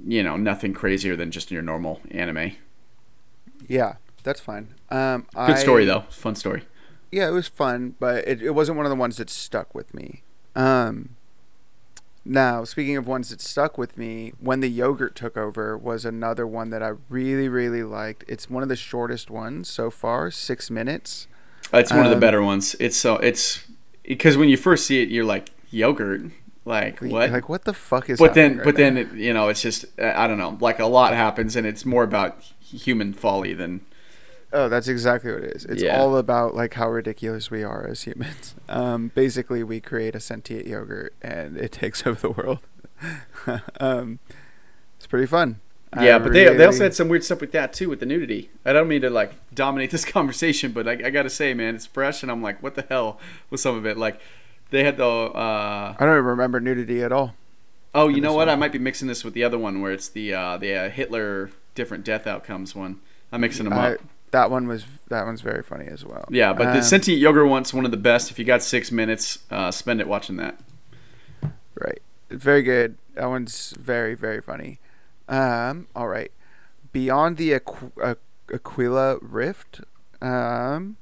C: you know, nothing crazier than just your normal anime.
B: Yeah, that's fine. Um,
C: Good story though, fun story.
B: Yeah, it was fun, but it, it wasn't one of the ones that stuck with me. Um, now, speaking of ones that stuck with me, when the yogurt took over was another one that I really, really liked. It's one of the shortest ones so far, six minutes.
C: It's one um, of the um, better ones. It's so it's because when you first see it, you're like yogurt, like what?
B: Like what the fuck is?
C: But then,
B: right
C: but now? then, it, you know, it's just I don't know. Like a lot happens, and it's more about human folly than.
B: Oh, that's exactly what it is. It's yeah. all about like how ridiculous we are as humans. Um, basically, we create a sentient yogurt and it takes over the world. um, it's pretty fun.
C: Yeah, I but really... they they also had some weird stuff with that too with the nudity. I don't mean to like dominate this conversation, but I, I got to say, man, it's fresh, and I'm like, what the hell with some of it? Like, they had the. Uh,
B: I don't remember nudity at all.
C: Oh, you know what?
B: one.
C: I might be mixing this with the other one where it's the uh, the uh, Hitler different death outcomes one. I'm mixing them
B: I,
C: up.
B: That one was that one's very funny as well.
C: Yeah, but the
B: Um,
C: sentient yogurt one's one of the best. If you got six minutes, uh, spend it watching that.
B: Right. Very good. That one's very, very funny. Um, all right. Beyond the Aqu- uh, Aquila Rift. Um,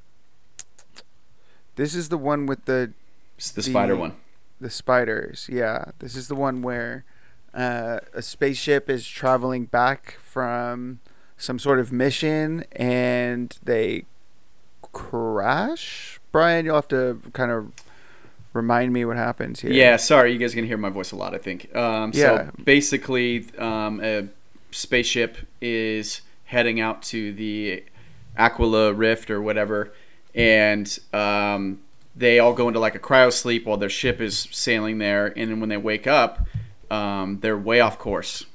B: this is the one with the
C: It's the spider one.
B: the spiders. Yeah, this is the one where uh, a spaceship is traveling back from some sort of mission and they crash. Brian, you'll have to kind of remind me what happens here.
C: Yeah, sorry, you guys can hear my voice a lot. I think. Um,
B: Yeah.
C: So basically, um, a spaceship is heading out to the Aquila Rift or whatever, and um, they all go into like a cryo sleep while their ship is sailing there. And then when they wake up, um, they're way off course.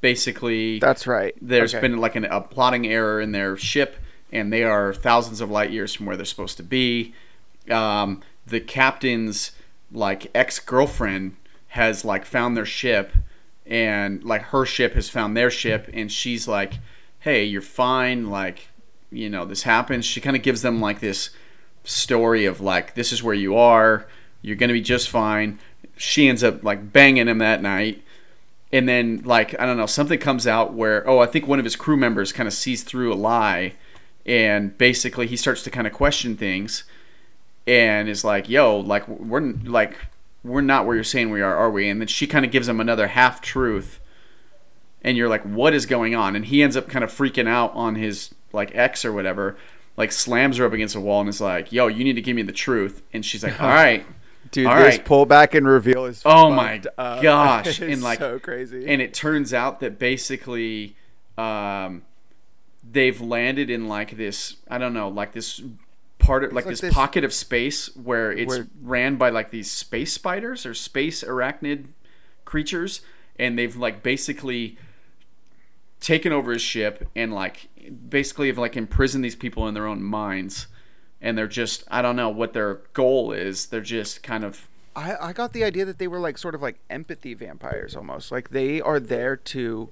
C: Basically,
B: That's right.
C: there's
B: Okay.
C: been like an, a plotting error in their ship, and they are thousands of light years from where they're supposed to be. Um, the captain's like ex girlfriend has like found their ship, and like her ship has found their ship, and she's like, "Hey, you're fine. Like, you know, this happens." She kind of gives them like this story of like, "This is where you are. You're gonna be just fine." She ends up like banging him that night and then like I don't know, something comes out where oh, I think one of his crew members kind of sees through a lie, and basically he starts to kind of question things, and is like, "Yo, like we're like we're not where you're saying we are, are we?" And then she kind of gives him another half truth, and you're like, "What is going on?" And he ends up kind of freaking out on his like ex or whatever. Like slams her up against a wall and is like, "Yo, you need to give me the truth." And she's like, "All right."
B: Dude,
C: All
B: this
C: right.
B: pullback and reveal is
C: Oh my
B: up.
C: gosh.
B: It's
C: And, like-
B: so crazy.
C: and it turns out that basically um, they've landed in like this i don't know like this part of like,
B: like
C: this,
B: this-
C: pocket of space where it's
B: Where-
C: ran by like these space spiders or space arachnid creatures and they've like basically taken over his ship and like basically have like imprisoned these people in their own minds and they're just i don't know what their goal is they're just kind of
B: I, I got the idea that they were like sort of like empathy vampires almost. Like they are there to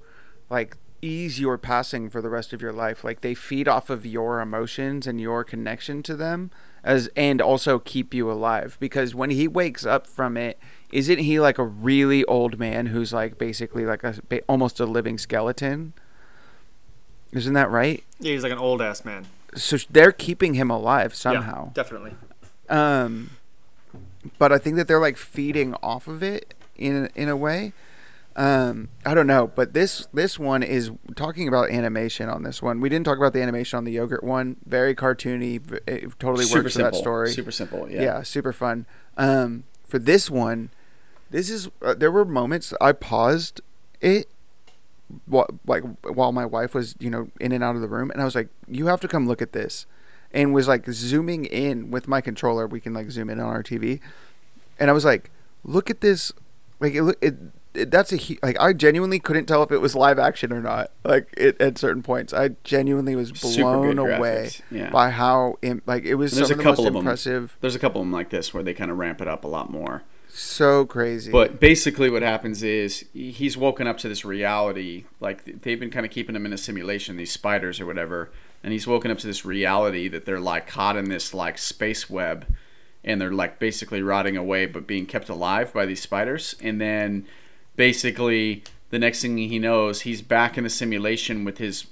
B: like ease your passing for the rest of your life. Like they feed off of your emotions and your connection to them as and also keep you alive because when he wakes up from it isn't he like a really old man who's like basically like a almost a living skeleton? Isn't that right?
A: Yeah, he's like an old ass man.
B: So they're keeping him alive
A: Yeah,
B: somehow.
A: definitely.
B: Um, but I think that they're like feeding off of it in in a way. Um, I don't know, but this this one is talking about animation on this one. We didn't talk about the animation on the yogurt one. Very cartoony. It totally
C: super
B: works for that story.
C: super simple
B: yeah.
C: yeah
B: super fun. Um, for this one, this is uh, there were moments I paused it. While, like while my wife was you know in and out of the room and I was like you have to come look at this and was like zooming in with my controller we can like zoom in on our TV and I was like look at this like it, look- it, it that's a like I genuinely couldn't tell if it was live action or not like it, at certain points I genuinely was blown away
C: yeah.
B: by how im- like it was
C: And there's
B: some
C: a
B: of the most
C: couple of 'em.
B: impressive
C: There's a couple of them like this where they kind of ramp it up a lot more.
B: So crazy
C: But basically, what happens is he's woken up to this reality. Like they've been kind of keeping him in a simulation, these spiders or whatever, and he's woken up to this reality that they're like caught in this like space web, and they're like basically rotting away, but being kept alive by these spiders. And then basically, the next thing he knows, he's back in the simulation with his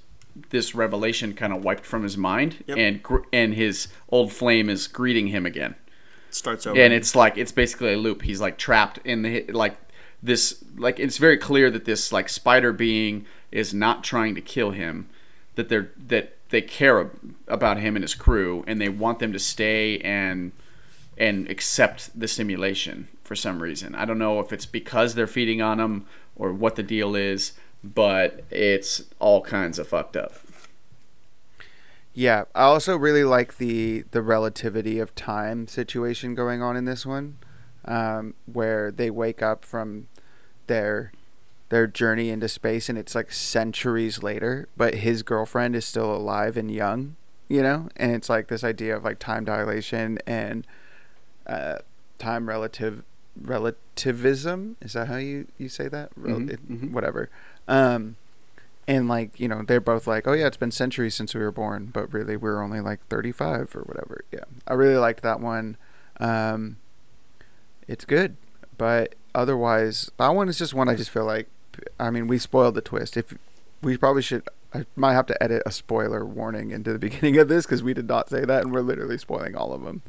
C: this revelation kind of wiped from his mind,
A: Yep.
C: and and his old flame is greeting him again
A: Starts over.
C: and it's like it's basically a loop. He's like trapped in the like this like it's very clear that this like spider being is not trying to kill him that they're that they care about him and his crew and they want them to stay and and accept the simulation for some reason. I don't know if it's because they're feeding on him or what the deal is but it's all kinds of fucked up
B: Yeah, I also really like the the relativity of time situation going on in this one, um, where they wake up from their their journey into space and it's like centuries later, but his girlfriend is still alive and young, you know, and it's like this idea of like time dilation and uh, time relative relativism. Is that how you you say that? Rel-
C: Mhm,
B: it-. Whatever. Um, and like you know, they're both like, oh yeah, it's been centuries since we were born, but really we're only like thirty five or whatever. Yeah, I really liked that one. Um, it's good, but otherwise, that one is just one I just feel like. I mean, we spoiled the twist. If we probably should. I might have to edit a spoiler warning into the beginning of this because we did not say that, and we're literally spoiling all of them.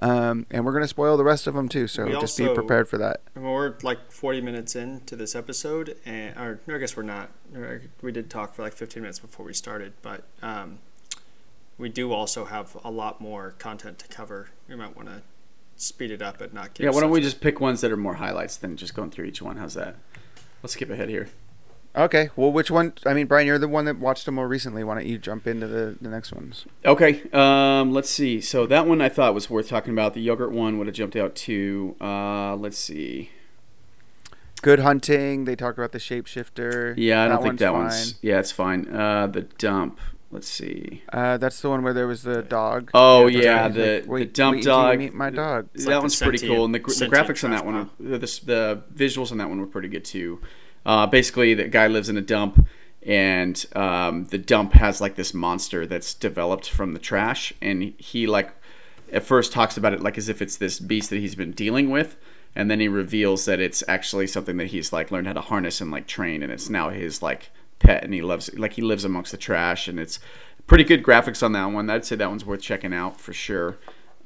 B: Um, and we're gonna spoil the rest of them too, so
A: We
B: just be prepared for that.
A: I mean, we're like 40 minutes into this episode, and or no, I guess we're not. We did talk for like 15 minutes before we started, but um, we do also have a lot more content to cover. We might want to speed it up and not give.
C: Yeah, why don't we just pick ones that are more highlights than just going through each one? How's that? Let's skip ahead here.
B: Okay, well, which one? I mean, Brian, you're the one that watched them more recently. Why don't you jump into the, the next ones?
C: Okay, um, let's see. So that one I thought was worth talking about. The yogurt one would have jumped out too. Uh, let's see.
B: Good hunting. They talk about the shapeshifter.
C: Yeah, I don't think
B: one's
C: that
B: fine.
C: one's. Yeah, it's fine. Uh, the dump. Let's see.
B: Uh, that's the one where there was the dog.
C: Oh
B: the
C: yeah, the,
B: Like,
C: the dump
B: wait
C: dog.
B: meet my dog.
A: It's
C: that
A: like
C: one's pretty cool, and the, the graphics on that one, are, the, the visuals on that one were pretty good too. Uh, basically, the guy lives in a dump, and um, the dump has like this monster that's developed from the trash, and he like at first talks about it like as if it's this beast that he's been dealing with, and then he reveals that it's actually something that he's like learned how to harness and like train, and it's now his like pet, and he loves it. like he lives amongst the trash, and it's pretty good graphics on that one. I'd say that one's worth checking out for sure.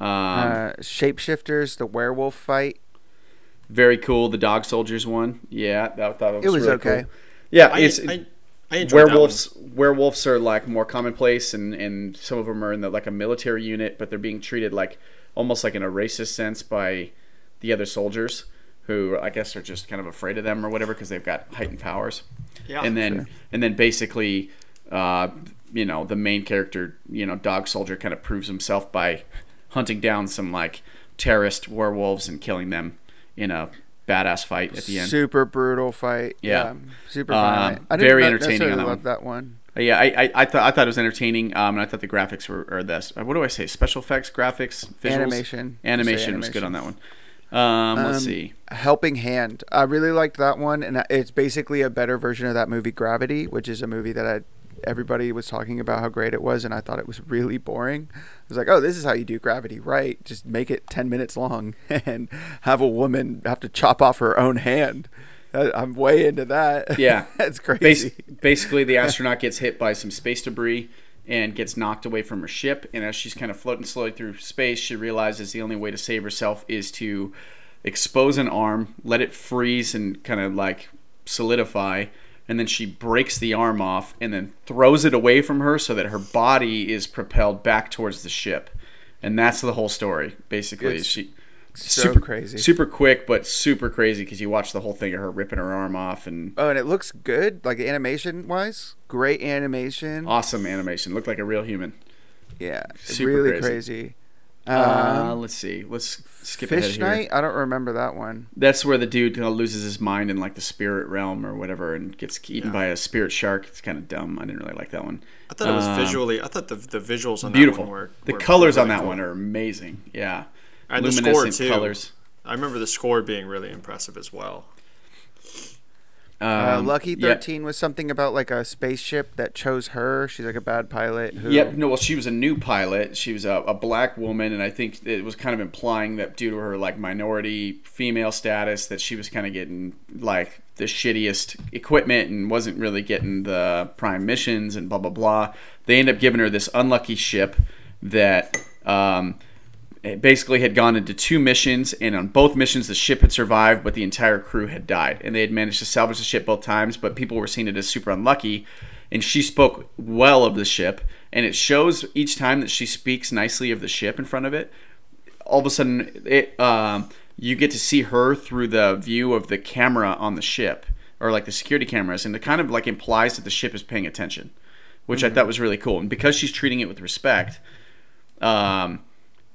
C: Um,
B: Uh, shapeshifters, the werewolf fight.
C: Very cool. The dog soldiers one, yeah, that, that was
B: It was
C: really
B: okay.
C: cool. Yeah,
A: I,
C: it's
A: I, I enjoyed that one.
C: werewolves. Werewolves are like more commonplace, and and some of them are in the, like a military unit, but they're being treated like almost like in a racist sense by the other soldiers, who I guess are just kind of afraid of them or whatever because they've got heightened powers.
A: Yeah,
C: and then
B: sure.
C: and then basically, uh, you know, the main character, you know, dog soldier, kind of proves himself by hunting down some like terrorist werewolves and killing them in a badass fight at the end.
B: Super brutal fight.
C: Yeah.
B: super
C: Um.
B: I
C: very
B: didn't
C: entertaining on that
B: love that one.
C: Uh, Yeah, I, I, I thought I thought it was entertaining, um, and I thought the graphics were or this. uh, What do I say? Special effects, graphics, visuals,
B: Animation.
C: Animation
B: Say
C: was good on that one. Um, let's
B: Um,
C: see.
B: Helping Hand. I really liked that one, and it's basically a better version of that movie Gravity, which is a movie that I everybody was talking about how great it was, and I thought it was really boring. I was like, oh, this is how you do Gravity, right? Just make it ten minutes long and have a woman have to chop off her own hand. I- I'm way into that.
C: Yeah.
B: that's
C: Bas-
B: crazy.
C: basically, the astronaut gets hit by some space debris and gets knocked away from her ship. And as she's kind of floating slowly through space, she realizes the only way to save herself is to expose an arm, let it freeze and kind of like solidify. And then she breaks the arm off and then throws it away from her so that her body is propelled back towards the ship. And that's the whole story, basically.
B: It's
C: she
B: so
C: super
B: crazy.
C: super quick, but super crazy because you watch the whole thing of her ripping her arm off and
B: Oh, and it looks good, like animation wise. Great animation.
C: awesome animation. Looked like a real human.
B: Yeah,
C: Super
B: really
C: crazy.
B: crazy.
C: Uh,
B: Um,
C: let's see. Let's skip ahead
B: Fish
C: here.
B: Night. I don't remember that one.
C: That's where the dude kind of loses his mind in like the spirit realm or whatever, and gets eaten
A: Yeah.
C: by a spirit shark. It's kind of dumb. I didn't really like that one.
A: I thought it was
C: Um,
A: visually. I thought the the visuals on
C: Beautiful.
A: that one were
C: the
A: were
C: colors on that
A: cool.
C: one are amazing. Yeah,
A: and the score too.
C: colors.
A: I remember the score being really impressive as well.
B: Uh,
C: Um,
B: Lucky
C: yeah.
B: Thirteen was something about like a spaceship that chose her. She's like a bad pilot. Who,
C: Yep. No, well, she was a new pilot. She was a, a black woman, and I think it was kind of implying that due to her like minority female status, that she was kind of getting like the shittiest equipment and wasn't really getting the prime missions and blah blah blah. They end up giving her this unlucky ship that. Um, it basically had gone into two missions, and on both missions, the ship had survived, but the entire crew had died. And they had managed to salvage the ship both times, but people were seeing it as super unlucky. And she spoke well of the ship, and it shows each time that she speaks nicely of the ship in front of it. All of a sudden, it um, you get to see her through the view of the camera on the ship, or like the security cameras, and it kind of like implies that the ship is paying attention, which I thought was really cool. And because she's treating it with respect, um,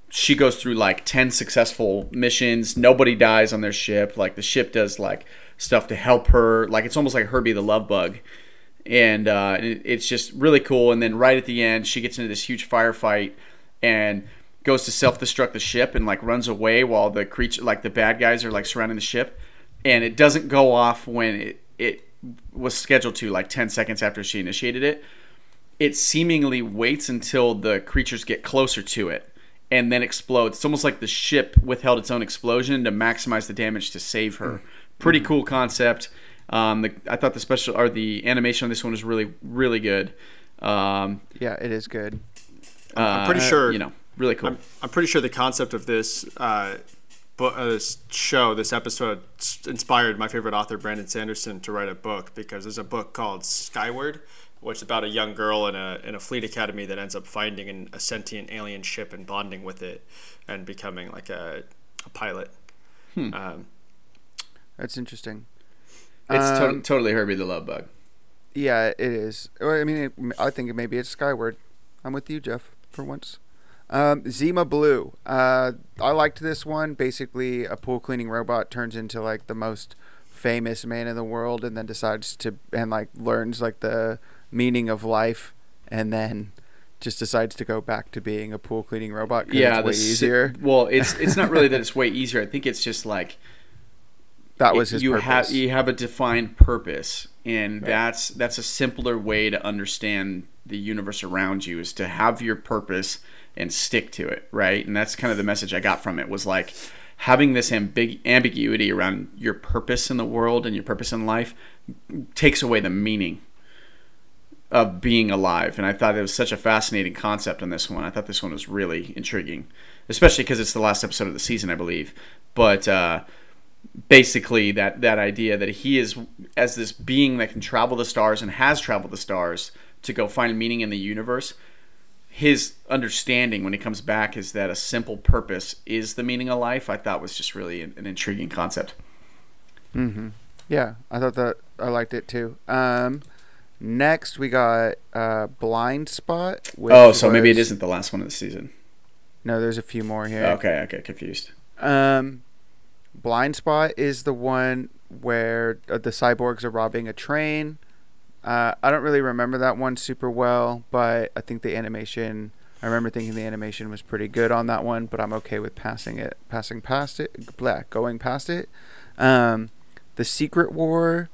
C: she goes through like 10 successful missions. Nobody dies on their ship. Like the ship does like stuff to help her. Like it's almost like herbie the love bug. And uh, it, it's just really cool. And then right at the end she gets into this huge firefight and goes to self-destruct the ship and like runs away while the creature like the bad guys are like surrounding the ship. And it doesn't go off when it it was scheduled to like 10 seconds after she initiated it. It seemingly waits until the creatures get closer to it and then explodes. It's almost like the ship withheld its own explosion to maximize the damage to save her. Pretty cool concept. Um, the, i thought the special or the animation on this one was really really good. Um,
B: Yeah, it is good.
A: I'm pretty
C: uh,
A: sure
C: you know really cool.
A: I'm, I'm pretty sure the concept of this uh, book, uh, this show, this episode, s- inspired my favorite author Brandon Sanderson to write a book because there's a book called Skyward, which is about a young girl in a in a fleet academy that ends up finding an, a sentient alien ship and bonding with it, and becoming like a, a pilot. Um,
B: That's interesting.
C: it's to-
B: Um,
C: totally herbie the love bug
B: Yeah, it is. I mean, it, I think maybe it's Skyward. I'm with you, Jeff, for once. Um, Zima Blue. Uh, I liked this one. Basically, a pool cleaning robot turns into like the most famous man in the world, and then decides to and like learns like the meaning of life, and then just decides to go back to being a pool cleaning robot
C: yeah
B: it's way easier.
C: well it's it's not really that it's way easier i think it's just like
B: That was his
C: you
B: purpose.
C: have you have a defined purpose and that's that's a simpler way to understand the universe around you is to have your purpose and stick to it right and that's kind of the message i got from it was like having this ambig- ambiguity around your purpose in the world and your purpose in life takes away the meaning of being alive and i thought it was such a fascinating concept on this one i thought this one was really intriguing especially because it's the last episode of the season i believe but uh, basically that that idea that he is as this being that can travel the stars and has traveled the stars to go find meaning in the universe his understanding when he comes back is that a simple purpose is the meaning of life i thought was just really an, an intriguing concept
B: Mm-hmm. Yeah, I thought that I liked it too. Um, next we got uh, Blind Spot. Which
C: oh so maybe it
B: was-
C: isn't the last one of the season
B: No, there's a few more here.
C: okay okay confused
B: Um, Blind Spot is the one where uh, the cyborgs are robbing a train. Uh, I don't really remember that one super well, but I think the animation. I remember thinking the animation was pretty good on that one, but I'm okay with passing it, passing past it, blah, going past it. Um, the Secret War.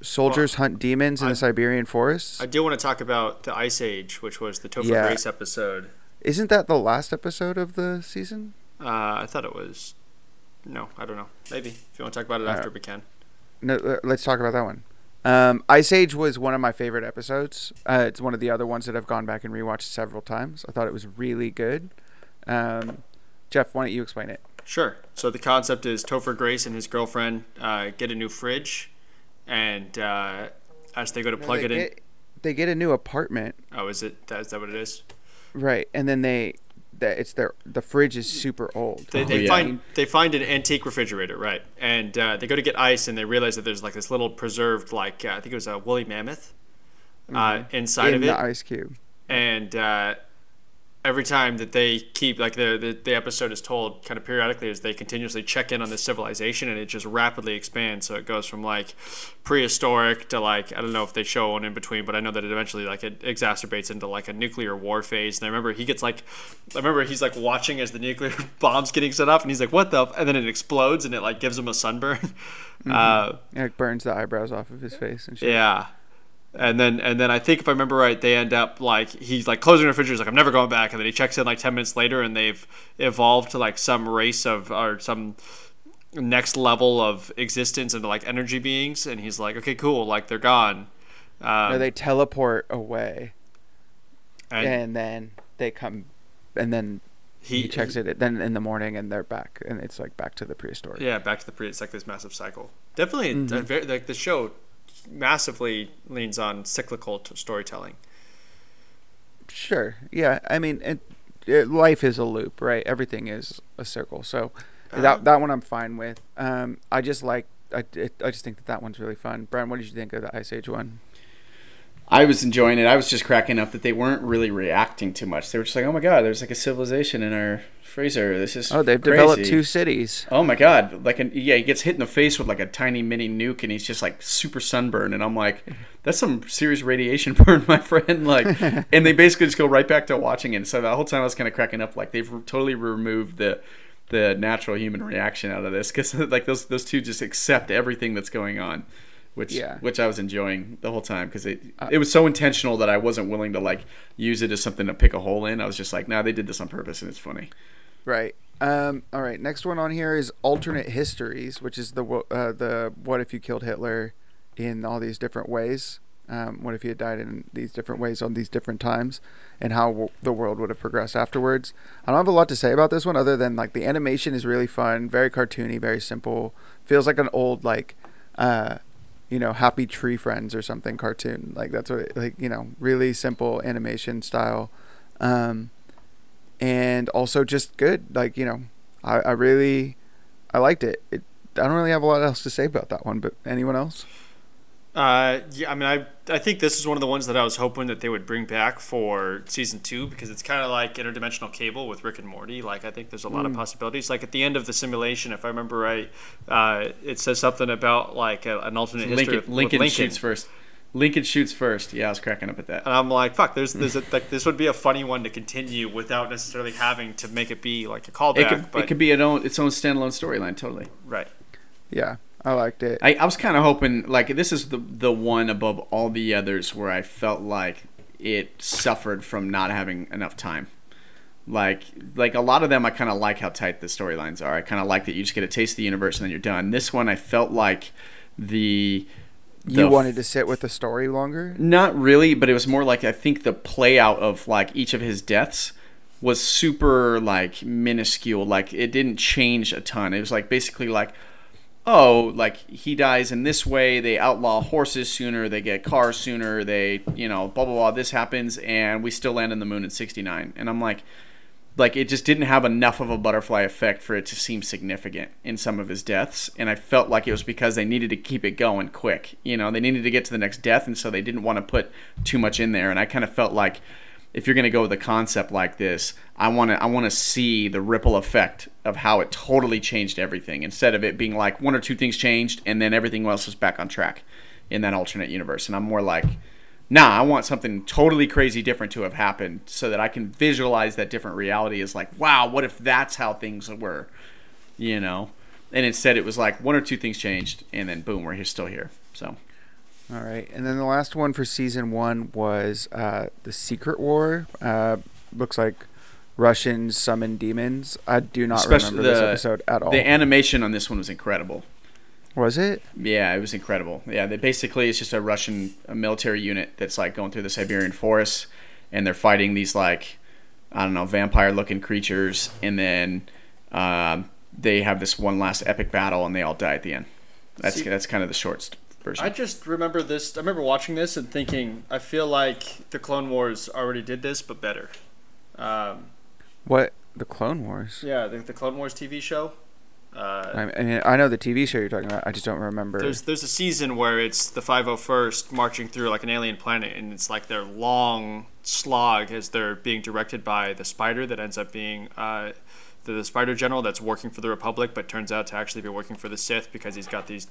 B: Soldiers hunt demons in
A: I-
B: the Siberian forests.
A: I do want to talk about the Ice Age, which was the Topher
B: Yeah.
A: Grace episode.
B: Isn't that the last episode of the season?
A: Uh, I thought it was. No, I don't know. Maybe if you want to talk about it
B: Uh,
A: after, we can.
B: No, uh, let's talk about that one. Um, Ice Age was one of my favorite episodes. Uh, it's one of the other ones that I've gone back and rewatched several times. I thought it was really good. Um, Jeff, why don't you explain it?
A: Sure. So the concept is Topher Grace and his girlfriend uh, get a new fridge, and uh, as they go to plug
B: they
A: it in,
B: They get a new apartment,
A: oh, is it? That, is that what it is?
B: right? And then they, that it's their the fridge is super old.
A: They, they
C: yeah.
A: find they find an antique refrigerator, right? And uh, they go to get ice, and they realize that there's like this little preserved, like uh, I think it was a woolly mammoth uh, inside
B: in
A: of it.
B: the ice cube.
A: and uh, every time that they keep like the, the the episode is told kind of periodically as they continuously check in on this civilization and it just rapidly expands so it goes from like prehistoric to like i don't know if they show one in between but i know that it eventually like it exacerbates into like a nuclear war phase and i remember he gets like i remember he's like watching as the nuclear bomb's getting set off and he's like what the f-? and then it explodes and it like gives him a sunburn uh,
B: Yeah, it burns the eyebrows off of his face and shit.
A: yeah. And then and then I think if I remember right, they end up like he's like closing the refrigerator, he's like, I'm never going back and then he checks in like ten minutes later and they've evolved to like some race of or some next level of existence into like energy beings and he's like, Okay, cool, like they're gone. Um,
B: No, they teleport away,
A: and
B: and then they come, and then he, checks it. Then in the morning, and they're back, and it's like back to the prehistoric.
A: Yeah, back to the pre it's like this massive cycle. Definitely
B: Mm-hmm.
A: very, like the show massively leans on cyclical t- storytelling.
B: Sure. Yeah. I mean, it, it, life is a loop, right? Everything is a circle. So that that one I'm fine with. Um, I just like I, it, I just think that that one's really fun. Brian, what did you think of the Ice Age one?
C: I was enjoying it. I was just cracking up that they weren't really reacting too much. They were just like, "Oh my god, there's like a civilization in our freezer. This is
B: Oh, they've
C: crazy.
B: developed two cities.
C: Oh my god! Like, an, yeah, he gets hit in the face with like a tiny mini nuke, and he's just like super sunburned. And I'm like, that's some serious radiation burn, my friend. Like, and they basically just go right back to watching it. So the whole time I was kind of cracking up, like they've totally removed the the natural human reaction out of this because like those those two just accept everything that's going on. Which,
B: Yeah.
C: which I was enjoying the whole time because it it was so intentional that I wasn't willing to like use it as something to pick a hole in. I was just like, nah, they did this on purpose and it's funny.
B: Right. Um, all right. Next one on here is alternate histories, which is the uh, the what if you killed Hitler in all these different ways. Um, what if he had died in these different ways on these different times, and how w- the world would have progressed afterwards. I don't have a lot to say about this one other than like the animation is really fun, very cartoony, very simple. Feels like an old like, uh, you know, Happy Tree Friends or something cartoon. Like that's what it, like you know, really simple animation style. Um, and also just good. Like you know, I, I really I liked it. it. I don't really have a lot else to say about that one. But anyone else?
A: Uh, yeah, I mean, I I think this is one of the ones that I was hoping that they would bring back for season two because it's kind of like interdimensional cable with Rick and Morty. Like, I think there's a lot of possibilities. Like at the end of the simulation, if I remember right, uh, it says something about like a, an alternate history
C: Lincoln, Lincoln,
A: Lincoln
C: shoots first. Lincoln shoots first. Yeah, I was cracking up at that.
A: And I'm like, fuck, there's, there's a, like this would be a funny one to continue without necessarily having to make it be like a callback.
C: It could,
A: but
C: it could be its own, its own standalone storyline, totally.
A: right.
B: Yeah, I liked it.
C: I, I was kind of hoping, like, this is the the one above all the others where I felt like it suffered from not having enough time. Like, like a lot of them, I kind of like how tight the storylines are. I kind of like that you just get a taste of the universe and then you're done. This one, I felt like the
B: you wanted to sit with the story longer.
C: Not really, but it was more like I think the play out of like each of his deaths was super like minuscule. Like it didn't change a ton. It was like basically like oh, like he dies in this way, they outlaw horses sooner, they get cars sooner, they, you know, blah blah blah, this happens and we still land on the moon in 69. And I'm like like it just didn't have enough of a butterfly effect for it to seem significant in some of his deaths and i felt like it was because they needed to keep it going quick you know they needed to get to the next death and so they didn't want to put too much in there and i kind of felt like if you're going to go with a concept like this i want to i want to see the ripple effect of how it totally changed everything instead of it being like one or two things changed and then everything else was back on track in that alternate universe and i'm more like nah, I want something totally crazy different to have happened so that I can visualize that different reality is like, wow, what if that's how things were, you know? And instead, it was like one or two things changed, and then boom, we're still here. So
B: All right, and then the last one for season one was uh, the Secret War. Uh, looks like Russians summon demons. I do not
C: Especially
B: remember this
C: the-
B: episode at all.
C: the animation on this one was incredible.
B: was it?
C: Yeah, it was incredible. Yeah, they basically it's just a Russian a military unit that's like going through the Siberian forests, and they're fighting these like I don't know vampire-looking creatures, and then um, they have this one last epic battle, and they all die at the end. That's
A: See-
C: that's kind of the short version.
A: I just remember this. I remember watching this and thinking, I feel like the Clone Wars already did this, but better. Um,
B: What the Clone Wars?
A: yeah, the, the Clone Wars TV show. Uh,
B: I, mean, I know the TV show you're talking about. I just don't remember.
A: There's there's a season where it's the 501st marching through like an alien planet, and it's like their long slog as they're being directed by the spider that ends up being uh, the, the spider general that's working for the Republic, but turns out to actually be working for the Sith because he's got these.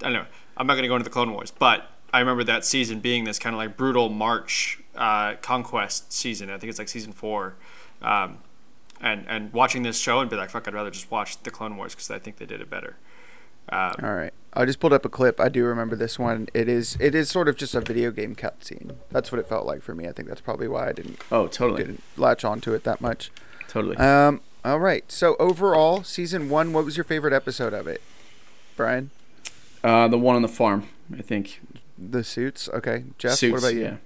A: I don't know. I'm not going to go into the Clone Wars, but I remember that season being this kind of like brutal march uh, conquest season. I think it's like season four. Um, and, and watching this show and be like, fuck, I'd rather just watch the Clone Wars because I think they did it better. Um,
B: All right. I just pulled up a clip. I do remember this one. It is it is sort of just a video game cutscene. That's what it felt like for me. I think that's probably why I didn't
C: oh, totally,
B: didn't latch onto it that much.
C: totally.
B: Um. All right. So overall, season one. What was your favorite episode of it, Brian?
C: Uh, the one on the farm, I think.
B: The suits. Okay. Jeff.
C: Suits,
B: what about you?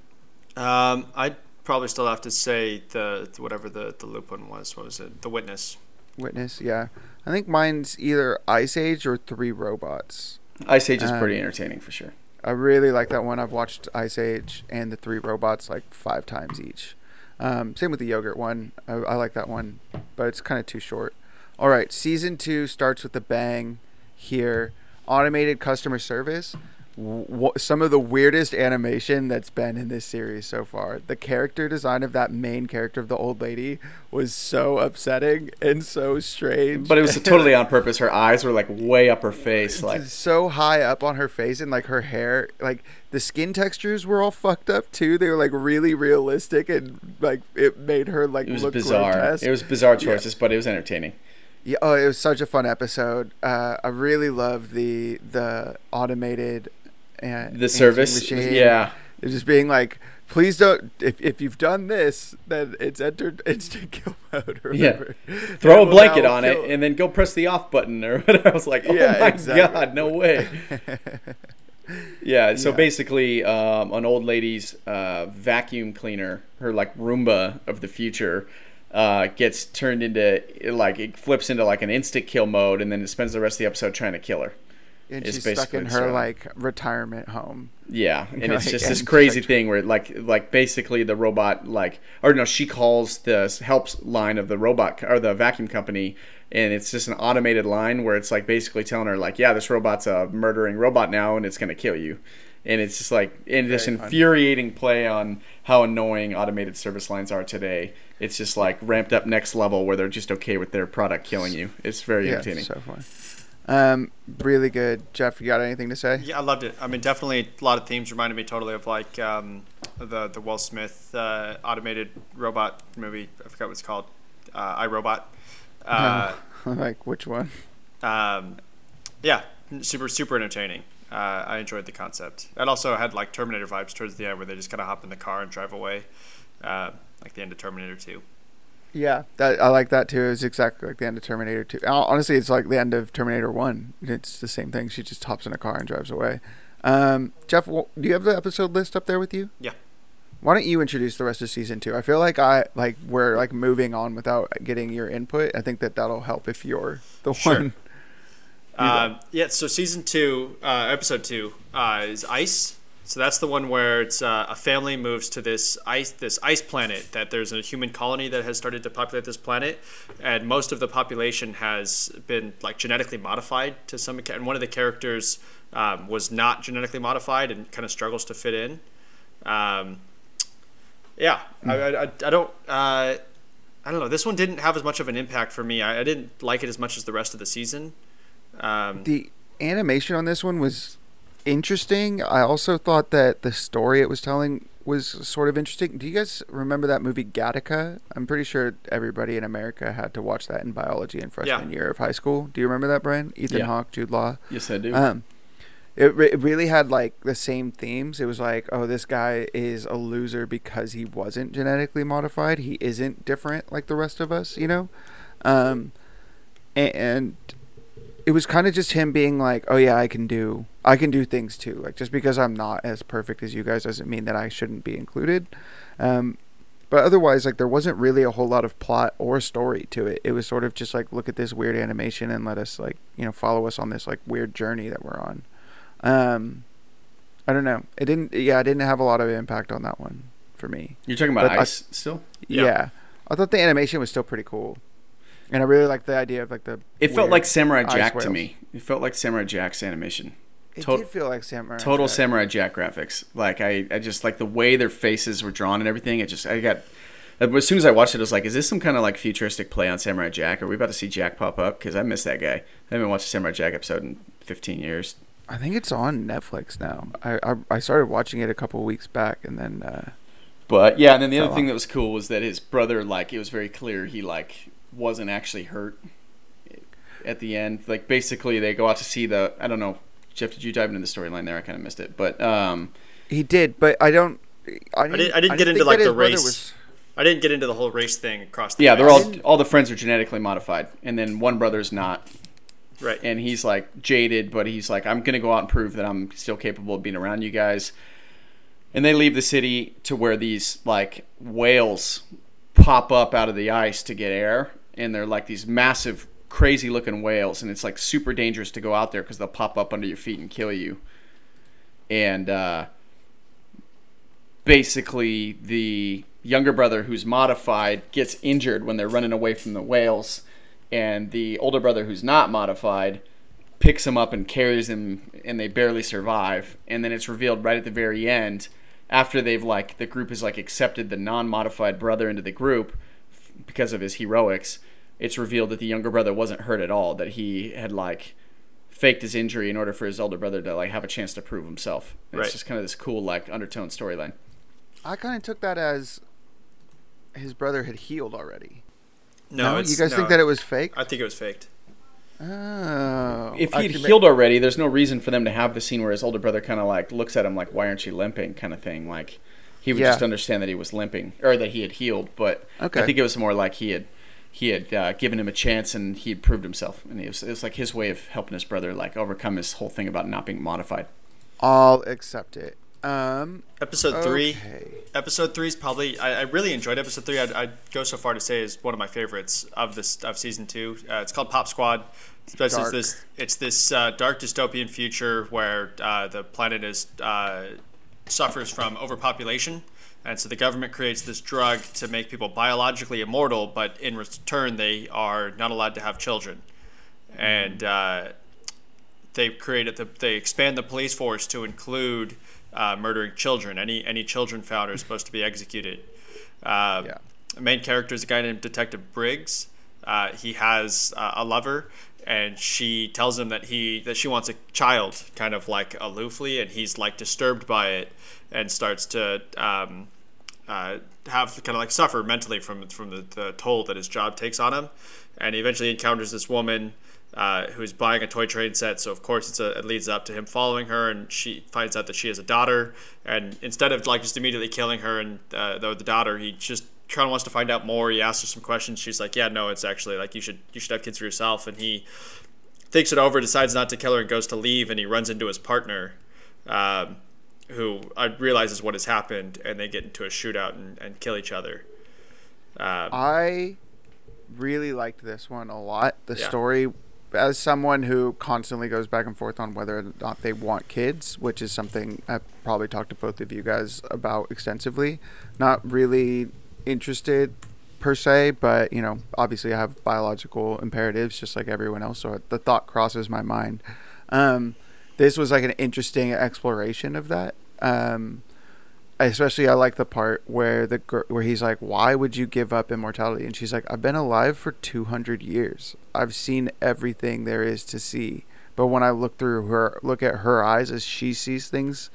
C: yeah.
A: Um, I'd probably still have to say the whatever the the loop one was. What was it? The witness.
B: Witness. Yeah. I think mine's either Ice Age or Three Robots.
C: Ice Age is
B: Um,
C: pretty entertaining for sure.
B: I really like that one. I've watched Ice Age and the Three Robots like five times each. Um, same with the yogurt one. I, I like that one, but it's kind of too short. All right, season two starts with a bang here. Automated customer service. W- some of the weirdest animation that's been in this series so far. The character design of that main character of the old lady was so upsetting and so strange.
C: But it was totally on purpose. Her eyes were like way up her face, like
B: so high up on her face and like her hair, like the skin textures were all fucked up too. They were like really realistic and like it made her like
C: it was
B: look
C: bizarre.
B: grotesque.
C: It was bizarre choices, but it was entertaining.
B: Yeah, oh, it was such a fun episode. Uh, I really loved the the automated uh,
C: The service,
B: machine.
C: yeah.
B: It's just being like, please don't. If, if you've done this, then it's entered instant kill mode. Or
C: Yeah. Throw
B: And
C: a blanket on
B: kill-
C: it and then go press the off button or whatever. I was like, oh
B: Yeah,
C: my
B: exactly.
C: god, no way. yeah, so
B: Yeah.
C: basically, um, an old lady's uh, vacuum cleaner, her like Roomba of the future, uh, gets turned into like it flips into like an instant kill mode, and then it spends the rest of the episode trying to kill her.
B: And
C: It's
B: she's stuck in her
C: story.
B: like retirement home.
C: Yeah, and it's
B: Like,
C: just this crazy thing where like like basically the robot like or no, she calls the helps line of the robot or the vacuum company, and it's just an automated line where it's like basically telling her like, yeah, this robot's a murdering robot now, and it's gonna kill you, and it's just like and this infuriating play on how annoying automated service lines are today. It's just like ramped up next level where they're just okay with their product killing you. It's very
B: Yeah,
C: entertaining.
B: so fun. Um, really good. Jeff, you got anything to say?
A: Yeah, I loved it. I mean, definitely a lot of themes reminded me totally of like um, the the Will Smith uh, automated robot movie. I forgot what it's called. Uh, I, Robot. Uh,
B: like which one?
A: um, yeah, super super entertaining. Uh, I enjoyed the concept. It also had like Terminator vibes towards the end, where they just kind of hop in the car and drive away, uh, like the end of Terminator Two.
B: Yeah, that I like that too. It's exactly like the end of Terminator Two. Honestly, it's like the end of Terminator One. It's the same thing. She just hops in a car and drives away. Um, Jeff, do you have the episode list up there with you?
A: Yeah.
B: Why don't you introduce the rest of season two? I feel like I like we're like moving on without getting your input. I think that that'll help if you're the
A: Sure.
B: one.
A: Uh, yeah, so season two, uh, episode two, uh, is ice. So that's the one where it's uh, a family moves to this ice this ice planet. That there's a human colony that has started to populate this planet, and most of the population has been like genetically modified to some. Extent. And one of the characters um, was not genetically modified and kind of struggles to fit in. Um, yeah, I, I, I I don't. Uh, I don't know. This one didn't have as much of an impact for me. I, I didn't like it as much as the rest of the season. Um,
B: The animation on this one was interesting. I also thought that the story it was telling was sort of interesting. Do you guys remember that movie Gattaca? I'm pretty sure everybody in America had to watch that in biology in freshman
A: Yeah.
B: year of high school. Do you remember that, Brian? Ethan
C: Yeah.
B: Hawke, Jude Law.
C: Yes, I do.
B: Um, it, re- it really had like the same themes. It was like, oh, this guy is a loser because he wasn't genetically modified. He isn't different like the rest of us, you know. Um, a- and it was kind of just him being like, oh yeah, I can do, I can do things too. Like just because I'm not as perfect as you guys doesn't mean that I shouldn't be included. Um, but otherwise, like there wasn't really a whole lot of plot or story to it. It was sort of just like, look at this weird animation and let us like, you know, follow us on this like weird journey that we're on. Um, I don't know. It didn't. Yeah, it didn't have a lot of impact on that one for me.
C: You're talking about
B: but I-
C: ice still?
A: Yeah.
B: Yeah. I thought the animation was still pretty cool, and I really liked the idea of like the.
C: It felt like Samurai Jack to me. It felt like Samurai Jack's animation.
B: It
C: tot-
B: did feel like Samurai.
C: Total
B: Jack.
C: Samurai Jack graphics. Like I, I just like the way their faces were drawn and everything. It just I got. As soon as I watched it, I was like, "Is this some kind of like futuristic play on Samurai Jack? Are we about to see Jack pop up? Because I miss that guy. I haven't watched a Samurai Jack episode in 15 years.
B: I think it's on Netflix now. I I, I started watching it a couple weeks back, and then uh,
C: But yeah, and then the other thing that was cool was that his brother, like, it was very clear he like wasn't actually hurt at the end. Like, basically, they go out to see the. I don't know, Jeff. Did you dive into the storyline there? I kind of missed it, but um,
B: he did. But I don't. I didn't,
A: didn't- I didn't get into, like, the race.
B: was-
A: I didn't get into the whole race thing across the
C: yeah, they're all all the friends are genetically modified, and then one brother's not,
A: right.
C: and he's like jaded, but he's like, I'm gonna go out and prove that I'm still capable of being around you guys. And they leave the city to where these like whales pop up out of the ice to get air, and they're like these massive, crazy looking whales, and it's like super dangerous to go out there because they'll pop up under your feet and kill you. And uh, basically, the younger brother who's modified gets injured when they're running away from the whales, and the older brother who's not modified picks him up and carries him, and they barely survive. And then it's revealed right at the very end, after they've like the group has like accepted the non-modified brother into the group because of his heroics. It's revealed that the younger brother wasn't hurt at all. That he had like faked his injury in order for his older brother to like have a chance to prove himself.
A: Right.
C: It's just kind of this cool like undertone storyline.
B: I kind of took that as his brother had healed already.
A: No,
B: you
A: it's,
B: guys
A: no,
B: think that it was fake?
A: I think it was faked.
B: Oh,
C: If he'd
B: can ma-
C: healed already, there's no reason for them to have the scene where his older brother kind of like looks at him like, "Why aren't you limping?" kind of thing. Like he would
B: Yeah.
C: just understand that he was limping or that he had healed. But
B: Okay.
C: I think it was more like he had he had uh, given him a chance and he had proved himself, and it was, it was like his way of helping his brother like overcome his whole thing about not being modified.
B: I'll accept it. Um,
A: Episode three.
B: okay.
A: Episode three is probably. I, I really enjoyed episode three. I'd, I'd go so far to say is one of my favorites of this of season two. Uh, it's called Pop Squad. It's
B: Dark.
A: this. It's this uh, dark dystopian future where uh, the planet is uh, suffers from overpopulation, and so the government creates this drug to make people biologically immortal, but in return they are not allowed to have children, and uh, they created the they expand the police force to include uh, murdering children. Any any children found are supposed to be executed. Uh,
B: Yeah.
A: The main character is a guy named Detective Briggs. Uh, he has uh, a lover, and she tells him that he that she wants a child, kind of like aloofly, and he's like disturbed by it, and starts to um, uh, have kind of like suffer mentally from from the, the toll that his job takes on him, and he eventually encounters this woman uh, who's buying a toy train set. So of course it's a, it leads up to him following her, and she finds out that she has a daughter. And instead of like just immediately killing her and uh, the, the daughter, he just kind of wants to find out more. He asks her some questions. She's like, "Yeah, no, it's actually like you should you should have kids for yourself." And he thinks it over, decides not to kill her, and goes to leave. And he runs into his partner. Um, who uh, realizes what has happened, and they get into a shootout and, and kill each other. Um,
B: I really liked this one a lot. The
A: Yeah.
B: story, as someone who constantly goes back and forth on whether or not they want kids, which is something I've probably talked to both of you guys about extensively. Not really interested per se, but you know, obviously I have biological imperatives just like everyone else, so the thought crosses my mind. Um, this was like an interesting exploration of that. Um, especially I like the part where the gir- where he's like, "Why would you give up immortality?" And she's like, "I've been alive for 200 years. I've seen everything there is to see." But when I look through her look at her eyes as she sees things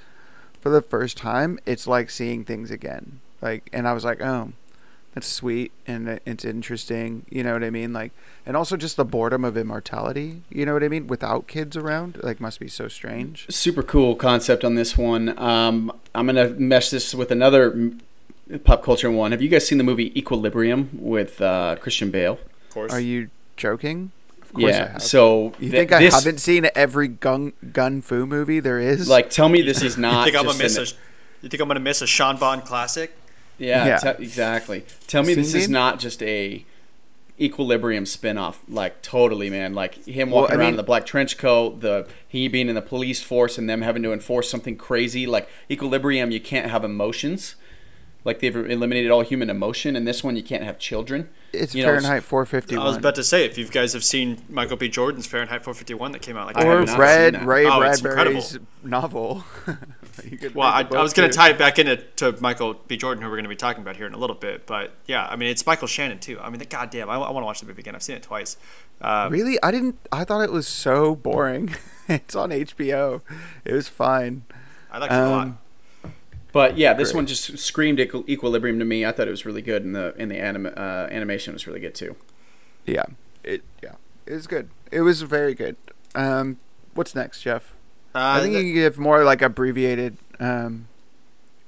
B: for the first time, it's like seeing things again. Like and I was like, "Oh, that's sweet and it's interesting." You know what I mean? Like and also just the boredom of immortality, you know what I mean? Without kids around, like must be so strange.
C: Super cool concept on this one. Um, I'm gonna mesh this with another pop culture one. Have you guys seen the movie Equilibrium with uh, Christian Bale?
A: of course.
B: Are you joking? Of course
C: Yeah. So
B: You
C: th-
B: think I
C: this-
B: haven't seen every gun gun fu movie there is?
C: Like, tell me this is
A: you
C: not.
A: think I'm gonna miss
C: an-
A: a? You think I'm gonna miss a Sean Bond classic?
C: Yeah,
B: Yeah.
C: te- exactly. Tell me this is not just a Equilibrium spin-off. Like totally, man. Like him walking
B: I
C: around
B: mean-
C: in the black trench coat, the he being in the police force and them having to enforce something crazy. Like Equilibrium, you can't have emotions. Like they've eliminated all human emotion. In this one, you can't have children.
B: it's
C: you know,
B: Fahrenheit
A: I was about to say if you guys have seen Michael B. Jordan's Fahrenheit 451 that came out like
C: I
A: a
B: or
C: have
A: year
B: read. Ray
A: Oh,
B: Bradbury's novel.
A: Well, I, I was going to tie it back into to Michael B. Jordan, who we're going to be talking about here in a little bit. But yeah, I mean, it's Michael Shannon too. I mean, the goddamn, I, want to watch the movie again. I've seen it twice. Uh,
B: Really, I didn't. I thought it was so boring. it's on HBO. It was fine.
A: I like it a lot.
C: But yeah, this
B: Great.
C: one just screamed equi- Equilibrium to me. I thought it was really good, and the and the anim- uh, animation was really good too.
B: Yeah, it. Yeah, it was good. It was very good. Um, what's next, Jeff?
A: Uh,
B: I think
A: the-
B: you can give more like abbreviated um,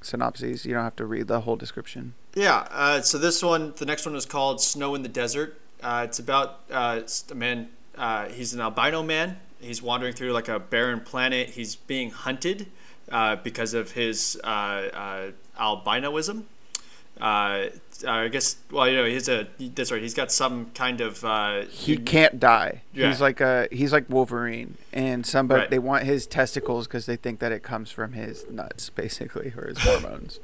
B: synopses. You don't have to read the whole description.
A: Yeah. Uh, so this one, the next one is called Snow in the Desert. Uh, it's about uh, a man. Uh, he's an albino man. He's wandering through like a barren planet. He's being hunted uh, because of his uh, uh, albinoism. Uh, I guess. Well, you know, he's a. That's right. He's got some kind of. Uh,
B: He can't die.
A: Yeah.
B: He's like a he's like Wolverine, and somebody
A: Right.
B: they want his testicles because they think that it comes from his nuts, basically, or his hormones.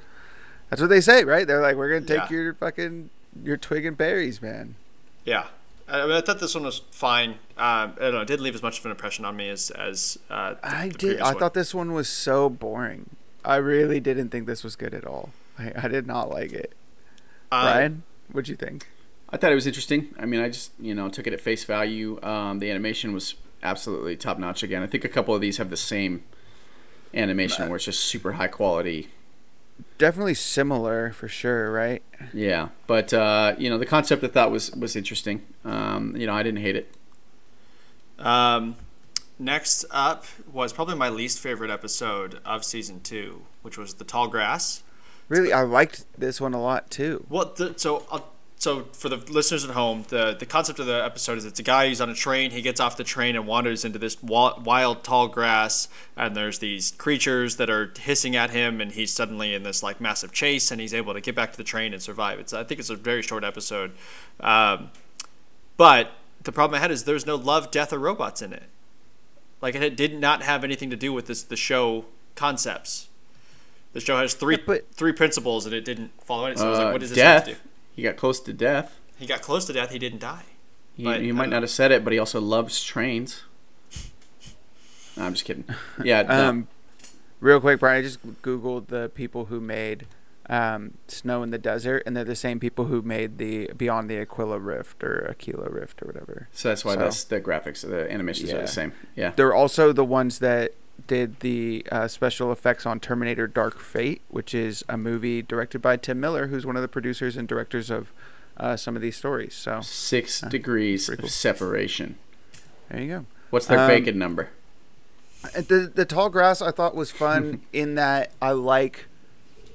B: That's what they say, right? They're like, we're gonna take
A: Yeah.
B: your fucking your twig and berries, man.
A: Yeah. I, mean, I thought this one was fine. Um, I don't know. It didn't leave as much of an impression on me as as uh, the,
B: I
A: the
B: did. I
A: one.
B: thought this one was so boring. I really didn't think this was good at all. I, I did not like it.
A: Uh,
B: Brian, what'd you think?
C: I thought it was interesting. I mean, I just you know took it at face value. Um, the animation was absolutely top notch again. I think a couple of these have the same animation where it's just super high quality.
B: Definitely similar for sure, right?
C: Yeah, but uh, you know the concept I thought was was interesting. Um, you know, I didn't hate it.
A: Um, next up was probably my least favorite episode of season two, which was the tall grass.
B: Really, I liked this one a lot too.
A: Well, the, so uh, so for the listeners at home, the the concept of the episode is it's a guy who's on a train. He gets off the train and wanders into this wild tall grass, and there's these creatures that are hissing at him, and he's suddenly in this like massive chase, and he's able to get back to the train and survive. It's I think it's a very short episode, um, but the problem I had is there's no love, death, or robots in it. Like it did not have anything to do with this the show concepts. The show has three
B: Yeah, but-
A: three principles, and it didn't follow any. So I was
C: Uh,
A: like, what is this
C: death.
A: to do?
C: He got close to death.
A: He got close to death. He didn't die.
C: He,
A: But,
C: he might
A: don't
C: have said it, but he also loves trains. No, I'm just kidding. Yeah, no.
B: Um, real quick, Brian, I just googled the people who made um, Snow in the Desert, and they're the same people who made the Beyond the Aquila Rift or Aquila Rift or whatever.
C: so that's why
B: so-
C: that's the graphics, the animations are the same. Yeah.
B: They're also the ones that did the uh, special effects on Terminator Dark Fate, which is a movie directed by Tim Miller, who's one of the producers and directors of uh, some of these stories. So
C: Six
B: Uh,
C: degrees
B: pretty
C: of separation.
B: there you go.
C: What's their
B: Um,
C: bacon number?
B: Uh, The the tall grass I thought was fun in that I like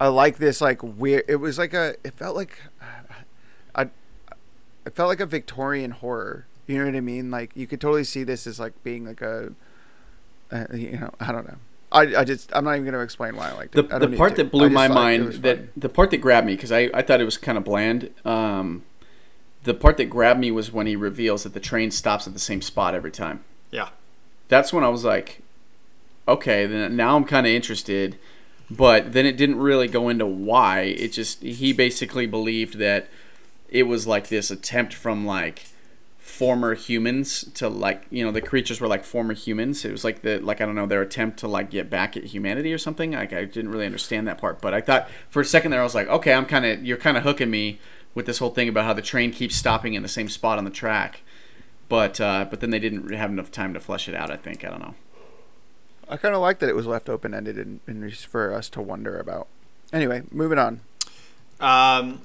B: I like this like weird it was like a it felt like I it felt like a Victorian horror. You know what I mean? Like you could totally see this as like being like a uh, you know, I don't know. I, I just I'm not even going to explain why I liked
C: The,
B: it. I
C: the
B: don't need
C: part
B: to.
C: that blew my mind that
B: fun.
C: the part that grabbed me because I, I thought it was kind of bland um, the part that grabbed me was when he reveals that the train stops at the same spot every time
A: Yeah.
C: that's when I was like, okay, then now I'm kind of interested. But then it didn't really go into why. It just he basically believed that it was like this attempt from like former humans to like you know the creatures were like former humans. It was like the like I don't know their attempt to like get back at humanity or something. Like I didn't really understand that part. But I thought for a second there I was like, okay, I'm kind of you're kind of hooking me with this whole thing about how the train keeps stopping in the same spot on the track but uh, but then they didn't have enough time to flesh it out. I think I don't know.
B: I kind of like that it was left open ended and, and for us to wonder about. Anyway, moving on.
A: Um,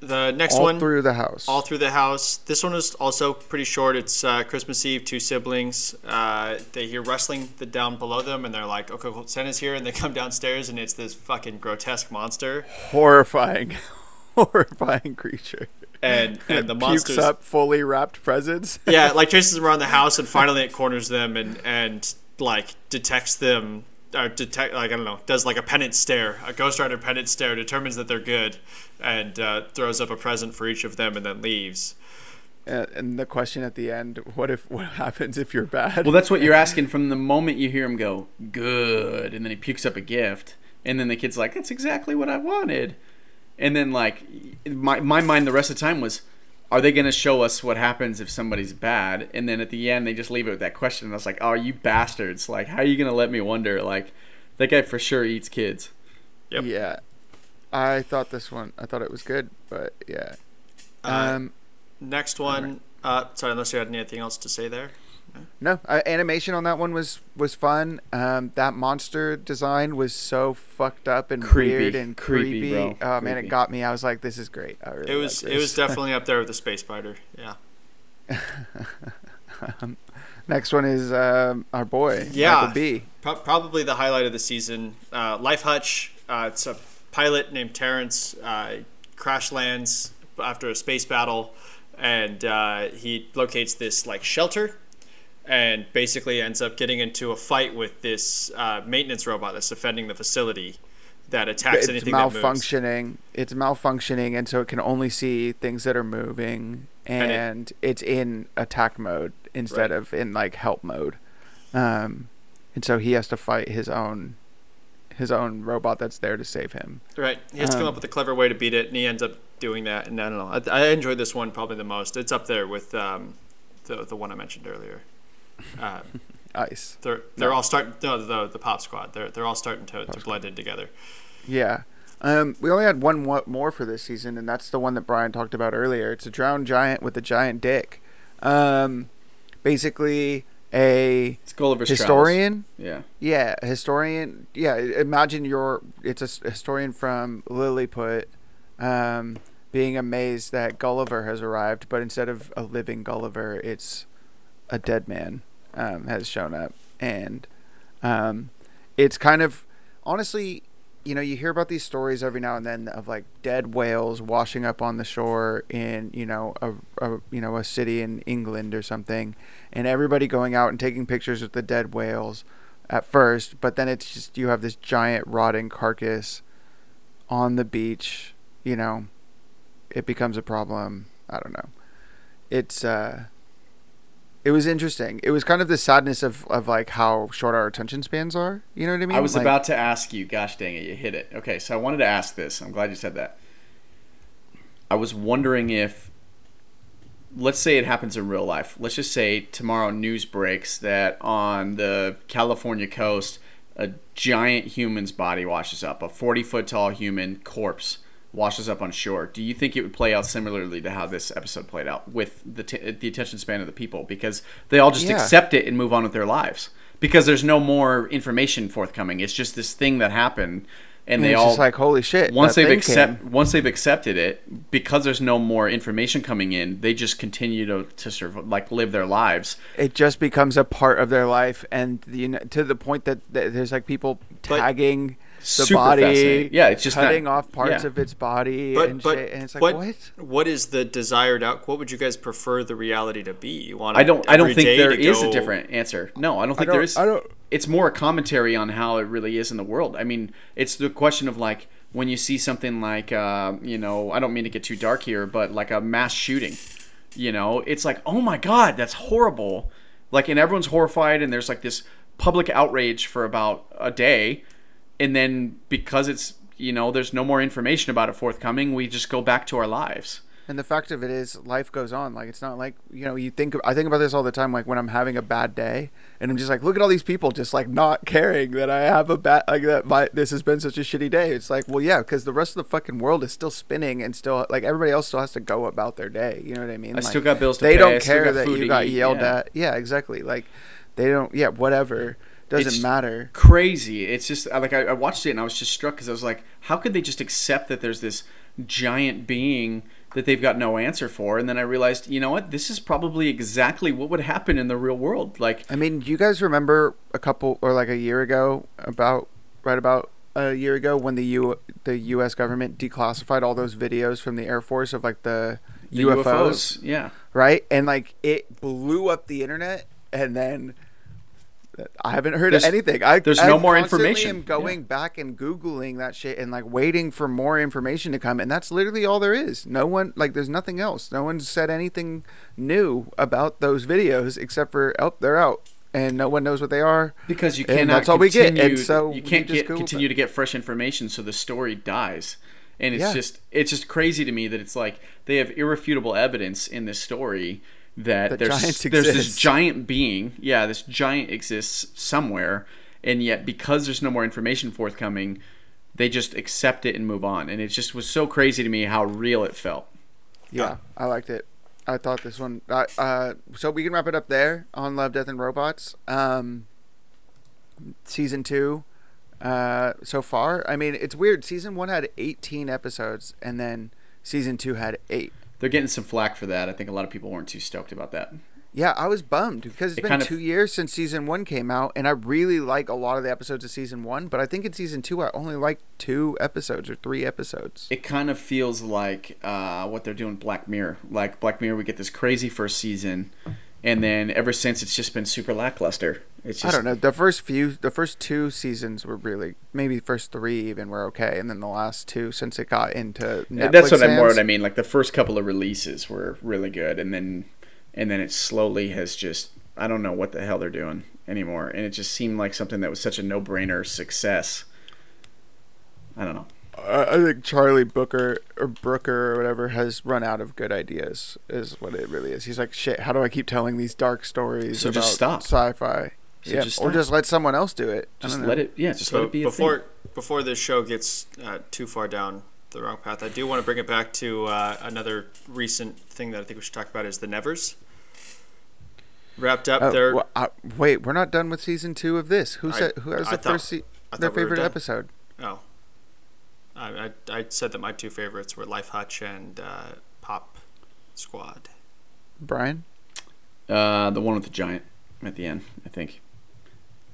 A: the next
B: All
A: one,
B: through the house.
A: all through the house. This one is also pretty short. It's uh, Christmas Eve. Two siblings. Uh, they hear rustling the, down below them, and they're like, "Okay, cool, Santa's here." And they come downstairs, and it's this fucking grotesque monster.
B: horrifying, horrifying creature.
A: And and the
B: Pukes up fully wrapped presents.
A: yeah, like chases them around the house, and finally it corners them, and and like detects them. Or detect like I don't know, does like a penance stare, a Ghost Rider penance stare, determines that they're good, and uh, throws up a present for each of them, and then leaves.
B: Uh, and the question at the end: What if? What happens if you're bad?
C: Well, that's what you're asking from the moment you hear him go good, and then he pukes up a gift, and then the kid's like, "That's exactly what I wanted," and then like my my mind the rest of the time was. Are they going to show us what happens if somebody's bad? And then at the end, they just leave it with that question. And I was like, "Oh, you bastards! Like, how are you going to let me wonder? Like, that guy for sure eats kids."
A: Yep.
B: Yeah, I thought this one. I thought it was good, but yeah.
A: Uh,
B: Um,
A: Next one. Uh, sorry, unless you had anything else to say there.
B: No, uh, animation on that one was was fun. Um, that monster design was so fucked up and
C: Creepy.
B: weird and
C: Creepy,
B: creepy.
C: bro.
B: Oh man,
C: Creepy.
B: it got me. I was like, this is great. I really
A: It was it was definitely up there with the space spider. Yeah.
B: Next one is um, our boy
A: Yeah.
B: Michael B.
A: Pro- probably the highlight of the season. Uh, Life Hutch. Uh, it's a pilot named Terrence. Uh, crash lands after a space battle, and uh, he locates this like shelter, and basically ends up getting into a fight with this uh, maintenance robot that's defending the facility that attacks
B: it's
A: anything that moves.
B: malfunctioning. It's malfunctioning, and so it can only see things that are moving,
A: And
B: and,
A: it-
B: it's in attack mode instead
A: Right.
B: of in like help mode. Um, and so he has to fight his own his own robot that's there to save him.
A: Right. He has to come
B: Um,
A: up with a clever way to beat it, and he ends up doing that. And I don't know. I, I enjoyed this one probably the most. It's up there with um, the the one I mentioned earlier. Uh,
B: Ice.
A: they're they're all starting. No, the the Pop Squad. They're they're all starting to, to blend in together.
B: Yeah. Um, we only had one more for this season, and that's the one that Brian talked about earlier. It's a drowned giant with a giant dick. Um, basically, a
C: It's Gulliver's
B: historian.
C: Travels.
B: Yeah, a historian. Yeah, imagine you're. It's a historian from Lilliput, um, being amazed that Gulliver has arrived, but instead of a living Gulliver, it's a dead man um, has shown up, and um, it's kind of honestly, you know, you hear about these stories every now and then of like dead whales washing up on the shore in you know a, a you know a city in England or something, and everybody going out and taking pictures with the dead whales at first, but then it's just you have this giant rotting carcass on the beach, you know, it becomes a problem. I don't know. It's uh it was interesting. It was kind of the sadness of, of like how short our attention spans are. You know what I mean?
C: I was
B: Like,
C: about to ask you. Gosh dang it, you hit it. Okay, so I wanted to ask this. I'm glad you said that. I was wondering if, let's say it happens in real life. Let's just say tomorrow news breaks that on the California coast, a giant human's body washes up, a 40 foot tall human corpse washes up on shore. Do you think it would play out similarly to how this episode played out with the t- the attention span of the people because they all just
B: Yeah.
C: accept it and move on with their lives because there's no more information forthcoming. It's just this thing that happened and
B: and
C: they
B: it's
C: all
B: just like holy shit.
C: once they've accept
B: came.
C: once they've accepted it because there's no more information coming in they just continue to to serve like live their lives
B: it just becomes a part of their life, and you know, to the point that, that there's like people
A: But-
B: tagging the
C: Super
B: body.
C: Yeah, it's just not-
B: cutting off parts
C: yeah.
B: of its body
A: But
B: and
A: but
B: shit, and it's like
A: what,
B: what?
A: what is the desired out? What would you guys prefer the reality to be? You want
C: i don't i don't think
A: there is
C: there
A: to
C: is a different answer no i don't think
B: don't-
C: there is
B: I don't-
C: it's more a commentary on how it really is in the world i mean it's the question of like when you see something like uh, you know i don't mean to get too dark here but like a mass shooting you know it's like oh my god that's horrible like and everyone's horrified and there's like this public outrage for about a day and then because it's you know there's no more information about it forthcoming we just go back to our lives
B: And the fact of it is, life goes on. Like it's not like you know. You think I think about this all the time. Like when I'm having a bad day, and I'm just like, look at all these people just like not caring that I have a bad like that. My this has been such a shitty day. It's like, well, yeah, because the rest of the fucking world is still spinning and still like everybody else still has to go about their day. You know what I mean?
C: I
B: Like,
C: still got bills to
B: They
C: pay, I
B: don't care that you got
C: eat,
B: yelled
C: yeah.
B: at. Yeah, exactly. Like they don't. Yeah, whatever. Doesn't
C: It's-
B: matter.
C: crazy. It's just like I, I watched it and I was just struck because I was like, how could they just accept that there's this giant being that they've got no answer for? And then I realized, you know what? This is probably exactly what would happen in the real world. Like,
B: I mean, do you guys remember a couple or like a year ago about right about a year ago when the U the U.S. government declassified all those videos from the Air Force of like the,
C: the
B: UFOs,
C: yeah.
B: right? And like it blew up the internet, and then I haven't heard
C: There's-
B: anything. I
C: there's
B: I
C: no more information.
B: Am going back and googling that shit and like waiting for more information to come, and that's literally all there is. No one like there's nothing else. No one said anything new about those videos except for oh they're out. And no one knows what they are.
C: Because you
B: And
C: cannot
B: that's all we get, and so
C: you can't
B: just
C: get, continue to get fresh information, so the story dies. And it's
B: Yeah.
C: just it's just crazy to me that it's like they have irrefutable evidence in this story that
B: That
C: there's there's this giant being, yeah, this giant exists somewhere, and yet because there's no more information forthcoming, they just accept it and move on. And it just was so crazy to me how real it felt.
B: Yeah, I liked it. I thought this one. Uh, uh, so we can wrap it up there on Love, Death, and Robots. Um, season two. Uh, so far, I mean, it's weird. Season one had 18 episodes, and then season two had eight.
C: They're getting some flack for that. I think a lot of people weren't too stoked about that.
B: Yeah, I was bummed because it's
C: It
B: been
C: kind of-
B: two years since season one came out, and I really like a lot of the episodes of season one. But I think in season two, I only like two episodes or three episodes.
C: it kind of feels like uh, what they're doing Black Mirror. Like Black Mirror, we get this crazy first season, and then ever since it's just been super lackluster. It's
B: I don't know. The first few, the first two seasons were really, maybe the first three even were okay, and then the last two, since it got into Netflix
C: That's what I more what I mean. Like the first couple of releases were really good, and then and then it slowly has just I don't know what the hell they're doing anymore, and it just seemed like something that was such a no brainer success I don't know.
B: I think Charlie Booker or Brooker or whatever has run out of good ideas. Is what it really is. He's like, shit. How do I keep telling these dark stories
C: So
B: about
C: just stop.
B: sci-fi?
C: So
B: yeah,
C: just
B: or just let someone else do it.
C: Just let it. Yeah, just
A: So
C: let it be a
A: before
C: thing.
A: before this show gets uh, too far down the wrong path, I do want to bring it back to uh, another recent thing that I think we should talk about is the Nevers. Wrapped up their
B: well, uh, wait, we're not done with season two of this. Who
A: I-
B: said who has
A: I
B: the
A: thought-
B: first se- their
A: thought we
B: favorite episode?
A: oh, I, I I said that my two favorites were Life Hutch and uh, Pop Squad.
B: Brian.
C: Uh, the one with the giant at the end, I think.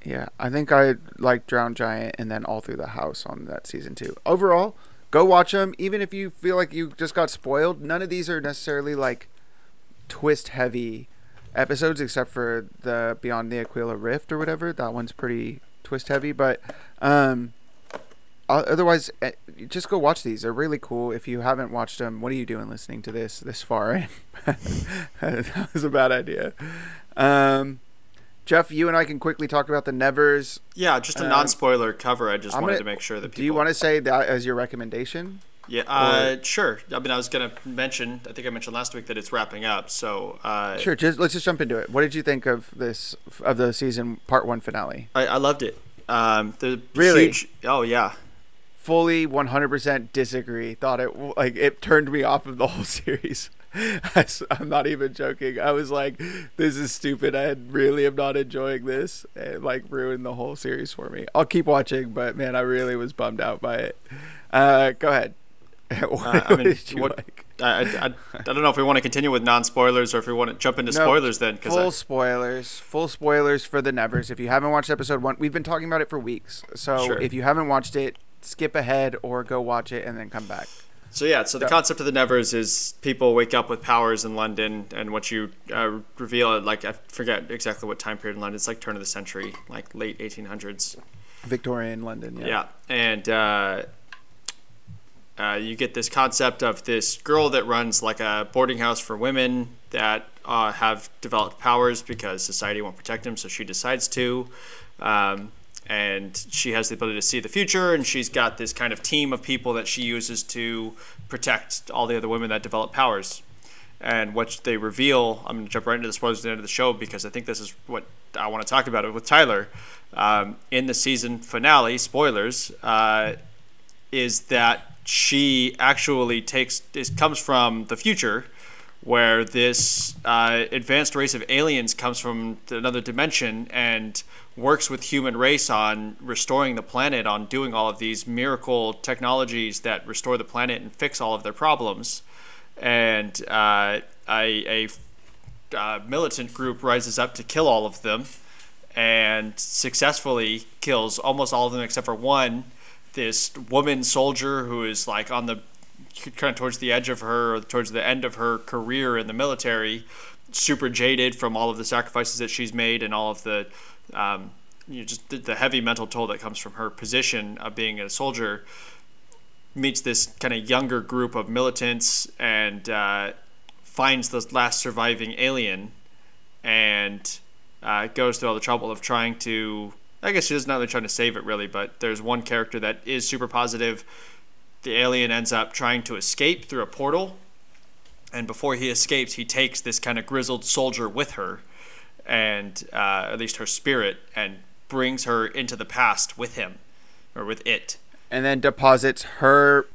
B: Yeah, I think I like Drown Giant and then All Through the House on that season two. Overall, go watch them. Even if you feel like you just got spoiled, none of these are necessarily like twist heavy episodes, except for the Beyond the Aquila Rift or whatever. That one's pretty twist heavy, but um, otherwise, eh, just go watch these. They're really cool. If you haven't watched them, what are you doing listening to this this far that was a bad idea. Um, Jeff, you and I can quickly talk about the Nevers.
A: Yeah, just a
B: Um,
A: non-spoiler cover. I just
B: I'm
A: wanted
B: gonna-
A: to make sure that people.
B: Do you want to say that as your recommendation?
A: Yeah, uh, sure. I mean, I was gonna mention. I think I mentioned last week that it's wrapping up. So uh,
B: Sure. Just let's just jump into it. What did you think of this of the season part one finale?
A: I, I loved it. Um, the
B: Really?
A: huge. Oh yeah.
B: Fully 100% disagree. Thought it like it turned me off of the whole series. I am not even joking. I was like, "This is stupid. I really am not enjoying this." It like ruined the whole series for me. I'll keep watching, but man, I really was bummed out by it. Uh, go ahead. what,
A: Uh, I mean, what-
B: like?
A: I, I, I, I don't know if we want to continue with non-spoilers or if we want to jump into
B: No,
A: spoilers then
B: full spoilers full spoilers for the nevers if you haven't watched episode one we've been talking about it for weeks so
A: Sure.
B: if you haven't watched it skip ahead or go watch it and then come back
A: So yeah, so the concept of the Nevers is people wake up with powers in London, and what you uh, reveal, like I forget exactly what time period in London. It's like turn of the century, like late 1800s.
B: victorian london yeah,
A: Yeah, and uh, uh, you get this concept of this girl that runs like a boarding house for women that uh, have developed powers because society won't protect them, so she decides to. Um, and she has the ability to see the future, and she's got this kind of team of people that she uses to protect all the other women that develop powers. And what they reveal, I'm going to jump right into the spoilers at the end of the show because I think this is what I want to talk about it with Tyler. Um, in the season finale, spoilers, uh, is that she actually takes this comes from the future where this uh, advanced race of aliens comes from another dimension and works with human race on restoring the planet on doing all of these miracle technologies that restore the planet and fix all of their problems. And uh, a, uh, militant group rises up to kill all of them and successfully kills almost all of them except for one this woman soldier who is like on the kind of towards the edge of her or towards the end of her career in the military super jaded from all of the sacrifices that she's made and all of the um, you know, just the, heavy mental toll that comes from her position of being a soldier meets this kind of younger group of militants and uh, finds the last surviving alien and uh, goes through all the trouble of trying to. I guess she doesn't really trying to save it really, but there's one character that is super positive. The alien ends up trying to escape through a portal, and before he escapes, he takes this kind of grizzled soldier with her, and uh, at least her spirit, and brings her into the past with him, or with it.
B: and then deposits her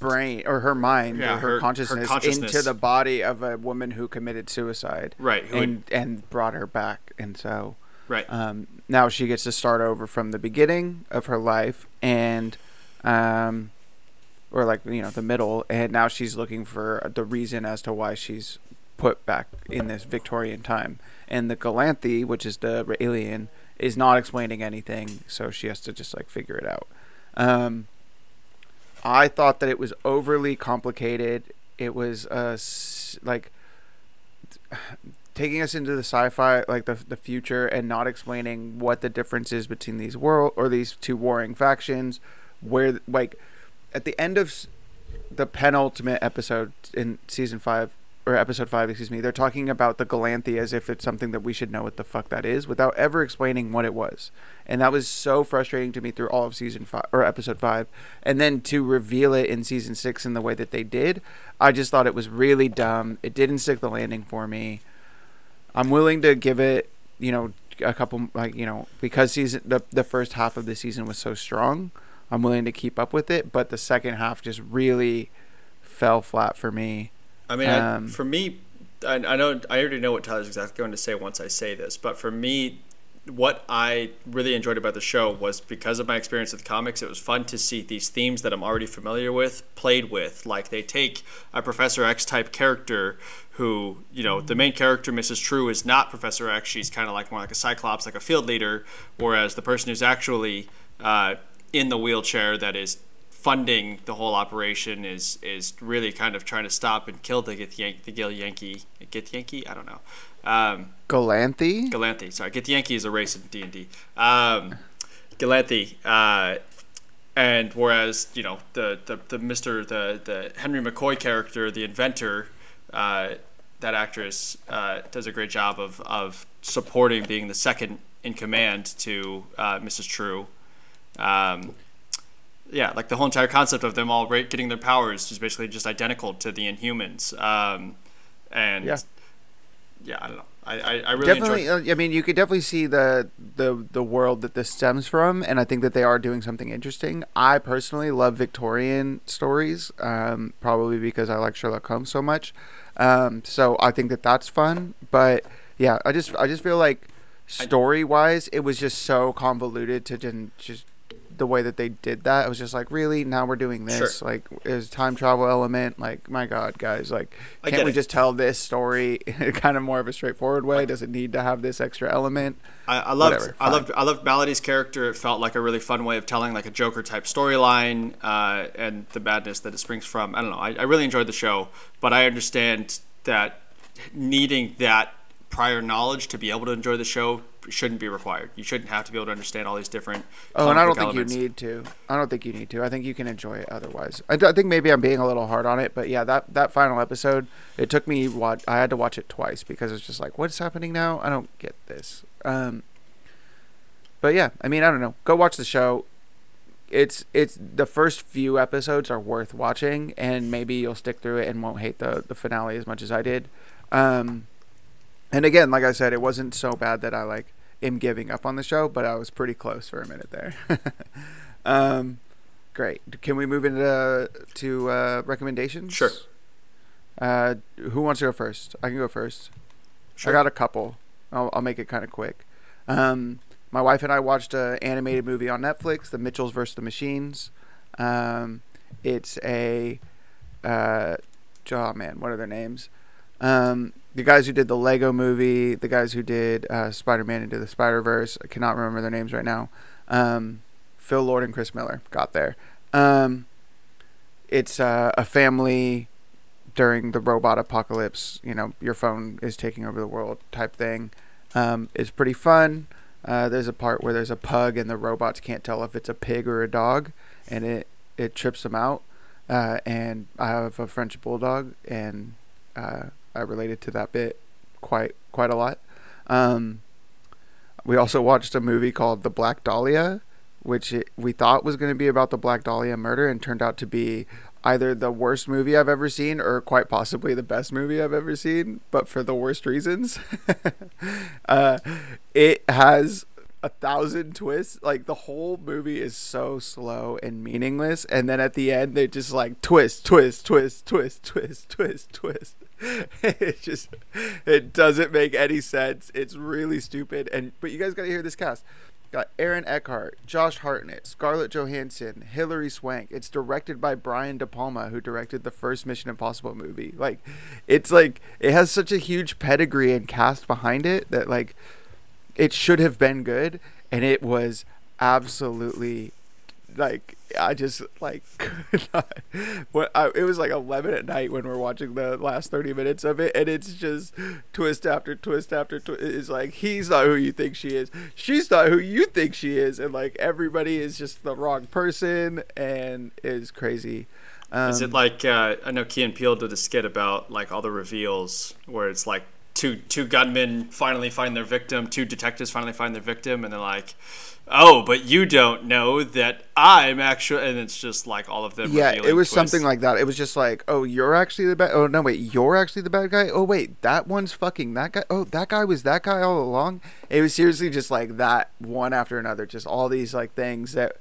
B: brain or her mind
A: Yeah,
B: or her,
A: her- her
B: consciousness,
A: consciousness.
B: into the body of a woman who committed suicide
A: Right, who
B: and and brought her back and so
A: Right.
B: um, now she gets to start over from the beginning of her life and um, or like you know the middle and now she's looking for the reason as to why she's put back in this victorian time. And the galanthe which is the alien is not explaining anything so she has to just like figure it out. Um, i thought that it was overly complicated. It was uh like taking us into the sci-fi like the the future and not explaining what the difference is between these world or these two warring factions where like at the end of the penultimate episode in season 5 or episode five, excuse me, they're talking about the Galanthe as if it's something that we should know what the fuck that is, without ever explaining what it was, and that was so frustrating to me through all of season five or episode five, and then to reveal it in season six in the way that they did, I just thought it was really dumb. It didn't stick the landing for me. I'm willing to give it, you know, a couple like you know because season the the first half of the season was so strong. I'm willing to keep up with it, but the second half just really fell flat for me.
A: I mean,
B: Um,
A: I, for me, I, I know I already know what Tyler's exactly going to say once I say this, but for me, what I really enjoyed about the show was because of my experience with comics, it was fun to see these themes that I'm already familiar with played with. Like they take a Professor X type character who, you know, the main character, Mrs. True, is not Professor X. She's kind of like more like a Cyclops, like a field leader, whereas the person who's actually uh, in the wheelchair that is funding the whole operation is is really kind of trying to stop and kill the Githyanki, the Gil Yankee, Githyanki. I don't know. Um,
B: Galanthe?
A: Galanthe. Sorry, Get the Yankee is a race in D and D. Um, Galanthe. Uh, and whereas you know the the, the Mister the the Henry McCoy character, the inventor, uh, that actress uh, does a great job of of supporting being the second in command to uh, Mrs. True. Um, yeah, like the whole entire concept of them all getting their powers is basically just identical to the Inhumans. Um, and
B: Yeah.
A: yeah, I don't know. I, I, I really
B: definitely
A: enjoyed.
B: uh, i mean you could definitely see the the the world that this stems from and i think that they are doing something interesting i personally love victorian stories um, probably because i like sherlock holmes so much um, so i think that that's fun but yeah i just i just feel like story wise it was just so convoluted to just the way that they did that it was just like really now we're doing this
A: Sure.
B: like is time travel element like my god guys like
A: I
B: can't we
A: it.
B: just tell this story in kind of more of a straightforward way does it need to have this extra element
A: I, I loved
B: Whatever,
A: I loved I loved Melody's character. It felt like a really fun way of telling like a Joker type storyline, uh, and the madness that it springs from. I don't know. I, I really enjoyed the show, but I understand that needing that prior knowledge to be able to enjoy the show shouldn't be required. You shouldn't have to be able to understand all these different.
B: Oh, and I don't think
A: elements.
B: you need to. I don't think you need to. I think you can enjoy it otherwise. I, d- I think maybe I'm being a little hard on it, but yeah, that that final episode, it took me watch. I had to watch it twice because it's just like, what's happening now? I don't get this. Um, but yeah, I mean, I don't know. Go watch the show. It's it's the first few episodes are worth watching, and maybe you'll stick through it and won't hate the the finale as much as I did. Um, and again, like I said, it wasn't so bad that I like am giving up on the show, but I was pretty close for a minute there. um, great. Can we move into to uh, recommendations?
A: Sure.
B: Uh, who wants to go first? I can go first.
A: Sure.
B: I got a couple. I'll, I'll make it kind of quick. Um, my wife and I watched an animated movie on Netflix, The Mitchells vs. the Machines. Um, it's a, uh, oh man, what are their names? Um, the guys who did the Lego movie, the guys who did uh, Spider-Man into the Spider-Verse. I cannot remember their names right now. Um, Phil Lord and Chris Miller got there. Um, it's uh, a family during the robot apocalypse. You know, your phone is taking over the world type thing. Um, it's pretty fun. Uh, there's a part where there's a pug and the robots can't tell if it's a pig or a dog, and it it trips them out. Uh, and I have a French bulldog, and uh, I related to that bit quite quite a lot. Um, we also watched a movie called The Black Dahlia, which it, we thought was going to be about the Black Dahlia murder, and turned out to be either the worst movie I've ever seen or quite possibly the best movie I've ever seen, but for the worst reasons. uh, it has a thousand twists. Like the whole movie is so slow and meaningless, and then at the end they just like twist, twist, twist, twist, twist, twist, twist. it just it doesn't make any sense. It's really stupid. And but you guys got to hear this cast. Got Aaron Eckhart, Josh Hartnett, Scarlett Johansson, Hilary Swank. It's directed by Brian De Palma, who directed the first Mission Impossible movie. Like, it's like it has such a huge pedigree and cast behind it that like it should have been good, and it was absolutely like I just like could not. What I, it was like eleven at night when we're watching the last thirty minutes of it, and it's just twist after twist after twist. It's like he's not who you think she is, she's not who you think she is, and like everybody is just the wrong person and is crazy. Um,
A: Is it like uh, I know Key and Peele did a skit about like all the reveals where it's like two two gunmen finally find their victim, two detectives finally find their victim, and they're like, "Oh, but you don't know that I'm actually," and it's just like all of them.
B: yeah, it was
A: twists.
B: something like that. It was just like, oh, you're actually the bad. Oh no, wait, you're actually the bad guy. Oh wait, that one's fucking that guy. Oh, that guy was that guy all along. It was seriously just like that, one after another. Just all these like things that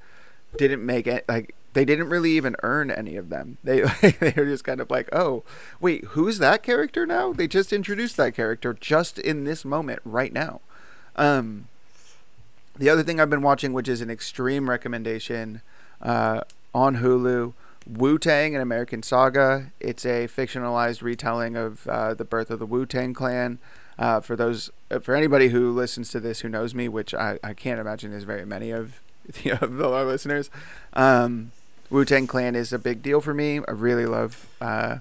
B: didn't make it like they didn't really even earn any of them. They they were just kind of like, oh, wait, who's that character now? They just introduced that character just in this moment right now. Um, the other thing I've been watching, which is an extreme recommendation, uh, on Hulu, Wu Tang: An American Saga. It's a fictionalized retelling of uh, the birth of the Wu Tang Clan. Uh, for those, uh, for anybody who listens to this who knows me, which I, I can't imagine there's very many of of the our listeners. Um, Wu Tang Clan is a big deal for me. I really love uh,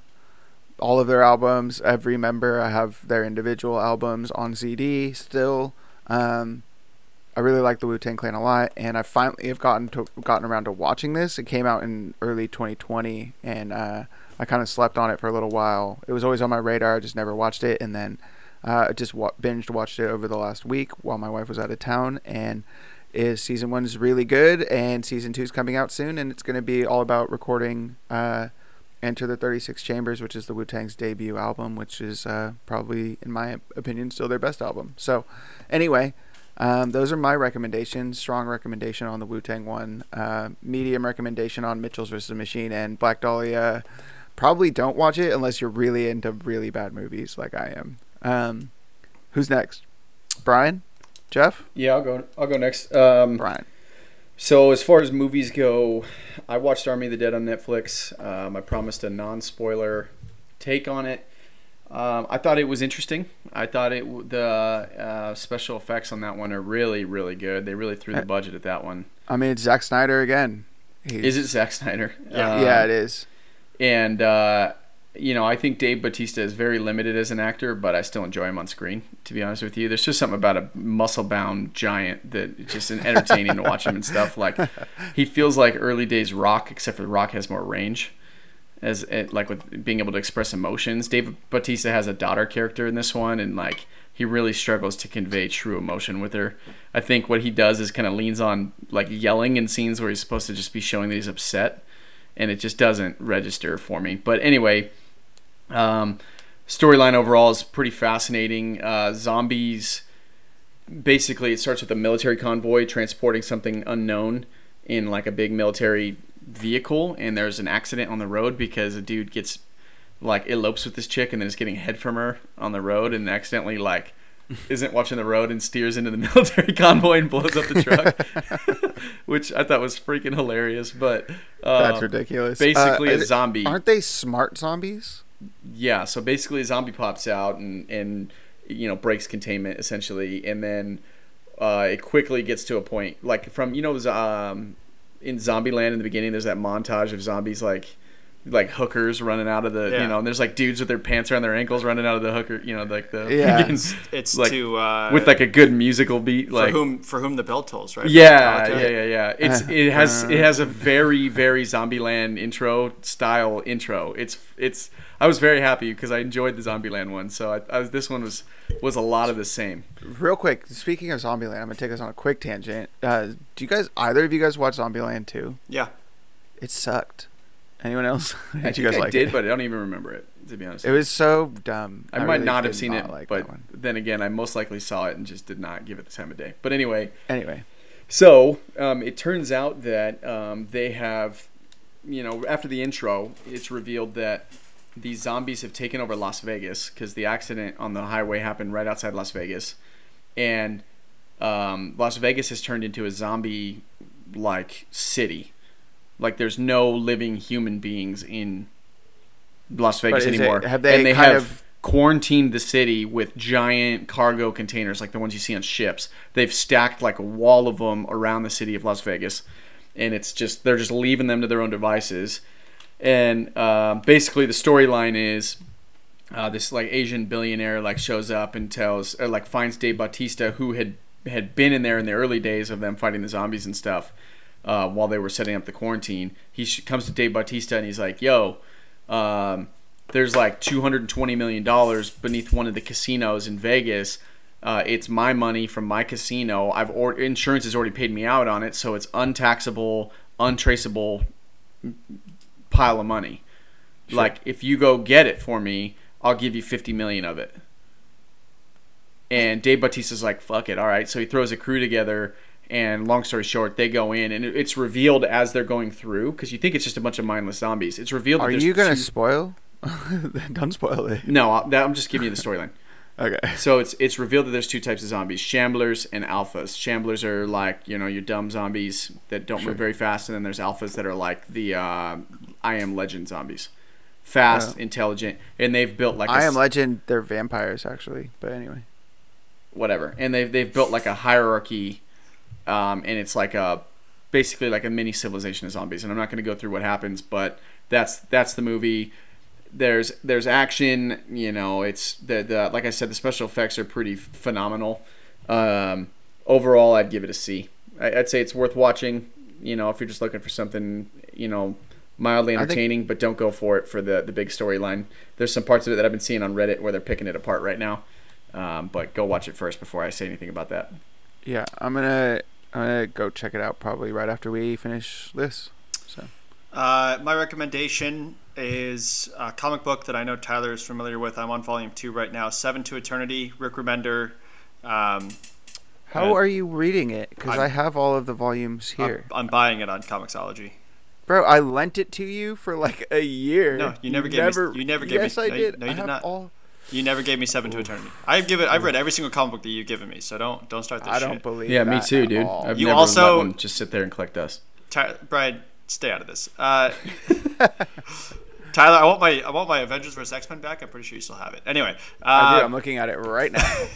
B: all of their albums. Every member, I have their individual albums on CD still. Um, I really like the Wu Tang Clan a lot, and I finally have gotten to gotten around to watching this. It came out in early 2020, and uh, I kind of slept on it for a little while. It was always on my radar, I just never watched it, and then uh, I just wa- binged watched it over the last week while my wife was out of town, and is season one's really good, and season two's coming out soon, and it's going to be all about recording uh, Enter the 36 Chambers, which is the Wu Tang's debut album, which is uh, probably, in my opinion, still their best album. So, anyway, um, those are my recommendations. Strong recommendation on the Wu Tang one. Uh, medium recommendation on Mitchell's vs. the Machine and Black Dahlia. Probably don't watch it unless you're really into really bad movies like I am. Um, who's next? Brian? Jeff?
C: Yeah, I'll go. I'll go next. Um,
B: Brian.
C: So as far as movies go, I watched Army of the Dead on Netflix. Um, I promised a non-spoiler take on it. Um, I thought it was interesting. I thought it the uh, special effects on that one are really really good. They really threw the budget at that one.
B: I mean, it's Zack Snyder again. He's,
C: Is it Zack Snyder?
A: Yeah.
C: Um,
B: yeah, it is.
C: And uh, you know, I think Dave Bautista is very limited as an actor, but I still enjoy him on screen. To be honest with you, there's just something about a muscle-bound giant that just entertaining to watch him and stuff. Like he feels like early days Rock, except for Rock has more range, as it, like with being able to express emotions. Dave Bautista has a daughter character in this one, and like he really struggles to convey true emotion with her. I think what he does is kind of leans on like yelling in scenes where he's supposed to just be showing that he's upset, and it just doesn't register for me. But anyway. Um, storyline overall is pretty fascinating. Uh, zombies. Basically, it starts with a military convoy transporting something unknown in like a big military vehicle, and there's an accident on the road because a dude gets like elopes with this chick and then is getting head from her on the road and accidentally like isn't watching the road and steers into the military convoy and blows up the truck, which I thought was freaking hilarious. But uh,
B: That's ridiculous.
C: Basically,
B: Uh,
C: a zombie.
B: Aren't they smart zombies?
C: Yeah, so basically a zombie pops out and and you know breaks containment essentially, and then uh, it quickly gets to a point like from you know um, in Zombieland in the beginning. There's that montage of zombies like like hookers running out of the
A: Yeah.
C: you know, and there's like dudes with their pants around their ankles running out of the hooker, you know, like the
B: Yeah.
A: It's, it's
C: like
A: to uh,
C: with like a good musical beat,
A: for
C: like
A: whom for whom the bell tolls, right?
C: yeah, yeah, yeah, yeah. It's it has it has a very very Zombieland intro style intro. It's it's I was very happy because I enjoyed the Zombieland one. So I, I was this one was was a lot of the same.
B: Real quick, speaking of Zombieland, I'm gonna take us on a quick tangent. Uh, do you guys, either of you guys, watch Zombieland 2?
A: Yeah.
B: It sucked. Anyone else?
C: I
B: Did you guys
C: I
B: like
C: did,
B: it?
C: but I don't even remember it to be honest.
B: It was so dumb.
C: I, might
B: really
C: not have seen
B: not
C: it,
B: like
C: but then again, I most likely saw it and just did not give it the time of day. But anyway,
B: Anyway,
C: So um, it turns out that um, they have, you know, after the intro, it's revealed that these zombies have taken over Las Vegas because the accident on the highway happened right outside Las Vegas, and um, Las Vegas has turned into a zombie-like city. Like there's no living human beings in Las Vegas
B: is it-
C: anymore.
B: have they
C: and they
B: kind
C: have
B: of-
C: quarantined the city with giant cargo containers like the ones you see on ships. They've stacked like a wall of them around the city of Las Vegas, and it's just they're just leaving them to their own devices. And uh, basically, the storyline is uh, this like Asian billionaire like shows up and tells or like finds Dave Bautista who had had been in there in the early days of them fighting the zombies and stuff. Uh, while they were setting up the quarantine. He sh- comes to Dave Bautista and he's like, "Yo, um, there's like 220 million dollars beneath one of the casinos in Vegas." Uh, it's my money from my casino. I've or- insurance has already paid me out on it, so it's untaxable, untraceable pile of money. Like if you go get it for me, I'll give you 50 million of it. And Dave Bautista's like, "Fuck it, all right." So he throws a crew together, and long story short, they go in, and it's revealed as they're going through because you think it's just a bunch of mindless zombies. It's revealed. that
B: Are you gonna
C: two-
B: spoil? Don't spoil it.
C: No, I'm just giving you the storyline.
B: Okay.
C: So it's it's revealed that there's two types of zombies: shamblers and alphas. Shamblers are like you know your dumb zombies that don't
B: Sure.
C: move very fast, and then there's alphas that are like the uh, I Am Legend zombies, fast, intelligent, and they've built like a
B: I am Legend. They're vampires, actually. But anyway.
C: whatever, and they've they've built like a hierarchy, um, and it's like a basically like a mini civilization of zombies. And I'm not going to go through what happens, but that's that's the movie. There's there's action, you know. It's the the like I said, the special effects are pretty phenomenal. Um, overall, I'd give it a C. I, I'd say it's worth watching. You know, if you're just looking for something, you know, mildly
B: I think-
C: entertaining, but don't go for it for the the big storyline. There's some parts of it that I've been seeing on Reddit where they're picking it apart right now. Um, but go watch it first before I say anything about that.
B: Yeah, I'm gonna I'm gonna go check it out probably right after we finish this. So
A: Uh, my recommendation is a comic book that I know Tyler is familiar with. I'm on volume two right now. Seven to Eternity. Rick Remender. Um,
B: how
A: Uh,
B: are you reading it? Because
A: I'm-
B: have all of the volumes here,
A: I'm, I'm buying it on Comixology.
B: bro. I lent it to you for like a year.
A: No, you never gave me- you never gave me-
B: Yes, I
A: no, you-
B: did.
A: no, you
B: I
A: did
B: have
A: not.
B: all.
A: You never gave me Seven to Eternity. I've given. I've read every single comic book that you've given me. So don't don't start this
B: I
A: shit.
B: don't believe.
C: Yeah, me too,
B: at
C: dude.
B: all.
C: I've
A: You
C: never
A: also-
C: let one just sit there and collect dust.
A: Ty- Brian, stay out of this. Uh, Tyler, I want my I want my Avengers vs X Men back. I'm pretty sure you still have it. Anyway,
B: I
A: uh,
B: do. I'm looking at it right now.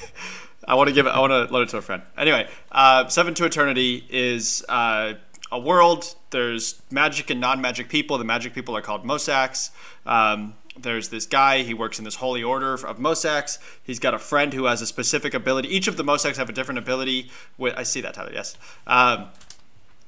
A: I want to give it. I want to load it to a friend. Anyway, uh, Seven to Eternity is uh, a world. There's magic and non-magic people. The magic people are called Mosaks. Um, there's this guy. He works in this holy order of Mosaks. He's got a friend who has a specific ability. Each of the Mosaks have a different ability. I see that Tyler. Yes. Um,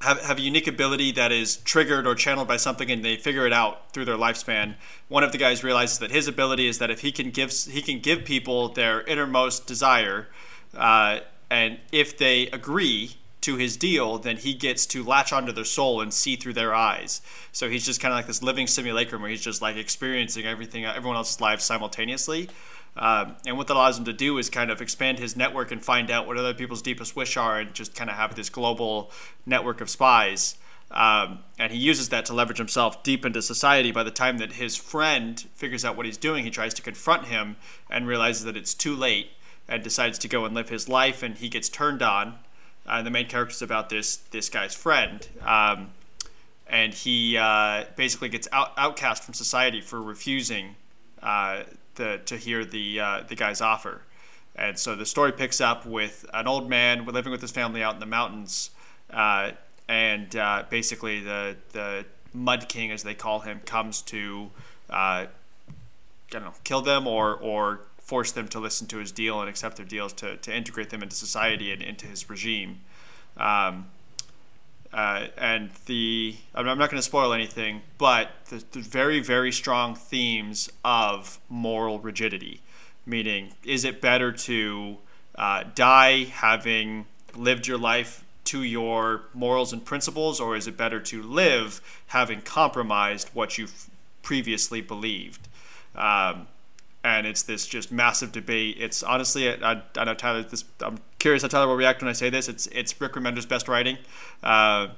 A: have, have a unique ability that is triggered or channeled by something and they figure it out through their lifespan one of the guys realizes that his ability is that if he can give he can give people their innermost desire uh, and if they agree to his deal then he gets to latch onto their soul and see through their eyes so he's just kind of like this living simulacrum where he's just like experiencing everything everyone else's lives simultaneously um, and what that allows him to do is kind of expand his network and find out what other people's deepest wish are and just kind of have this global network of spies. Um, and he uses that to leverage himself deep into society. By the time that his friend figures out what he's doing, he tries to confront him and realizes that it's too late and decides to go and live his life. And he gets turned on. Uh, the main character is about this this guy's friend. Um, and he uh, basically gets out, outcast from society for refusing uh, the, to hear the uh, the guy's offer. And so the story picks up with an old man living with his family out in the mountains, uh, and uh, basically the the Mud King, as they call him, comes to I don't know kill them or or force them to listen to his deal and accept their deals to, to integrate them into society and into his regime. Um, uh, and the I'm not going to spoil anything, but the, the very very strong themes of moral rigidity, meaning is it better to uh, die having lived your life to your morals and principles, or is it better to live having compromised what you've previously believed? Um, and it's this just massive debate. It's honestly, I, I know Tyler. This I'm curious how Tyler will react when I say this. It's it's Rick Remender's best writing. Uh,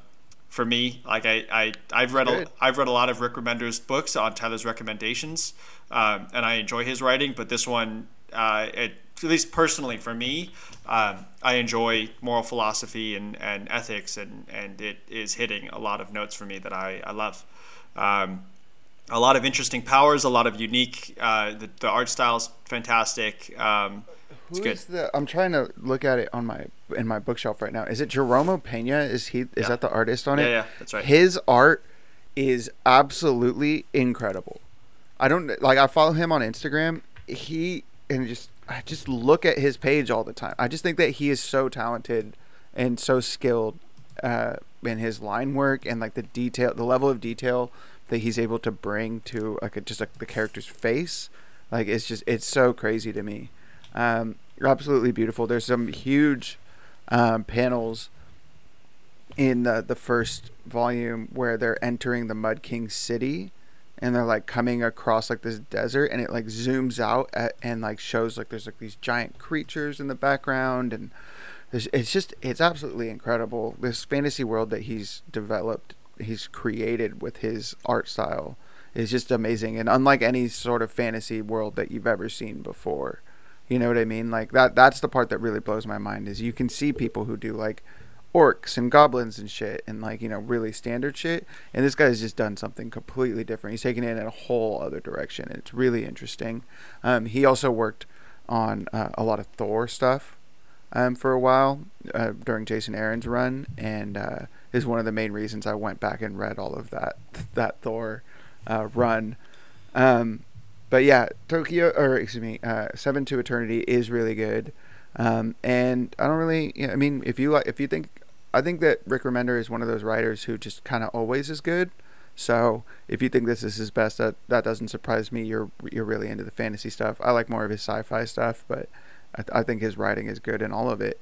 A: for me, like I, I I've read a. I've read a lot of Rick Remender's books on Tyler's recommendations, um, and I enjoy his writing. But this one, uh, it, at least personally for me, um, I enjoy moral philosophy and, and ethics, and, and it is hitting a lot of notes for me that I I love. Um, a lot of interesting powers, a lot of unique. Uh, the, the art style's fantastic. Um, it's
B: Who
A: good.
B: is the? I'm trying to look at it on my in my bookshelf right now. Is it Jerome Opeña? Is he? Is
A: Yeah.
B: that the artist on it?
A: Yeah,
B: it?
A: yeah, that's right.
B: His art is absolutely incredible. I don't like. I follow him on Instagram. He and just I just look at his page all the time. I just think that he is so talented and so skilled uh, in his line work and like the detail, the level of detail that he's able to bring to like a, just like the character's face, like it's just it's so crazy to me. Um, absolutely beautiful. There's some huge um, panels in the the first volume where they're entering the Mud King city and they're like coming across like this desert and it like zooms out at, and like shows like there's like these giant creatures in the background and it's just it's absolutely incredible this fantasy world that he's developed he's created with his art style is just amazing. And unlike any sort of fantasy world that you've ever seen before you know what i mean? Like that that's the part that really blows my mind is you can see people who do like orcs and goblins and shit and like you know really standard shit. And this guy's just done something completely different. He's taken it in a whole other direction. And it's really interesting. Um, he also worked on uh, a lot of thor stuff um, for a while uh, during jason aaron's run and uh, is one of the main reasons i went back and read all of that that thor uh, run um, but yeah tokyo or excuse me uh, seven to eternity is really good um, and I don't really, I mean, if you like, if you think I think that Rick Remender is one of those writers who just kind of always is good. So if you think this is his best, that that doesn't surprise me. You're you're really into the fantasy stuff. I like more of his sci-fi stuff, but I, I think his writing is good in all of it.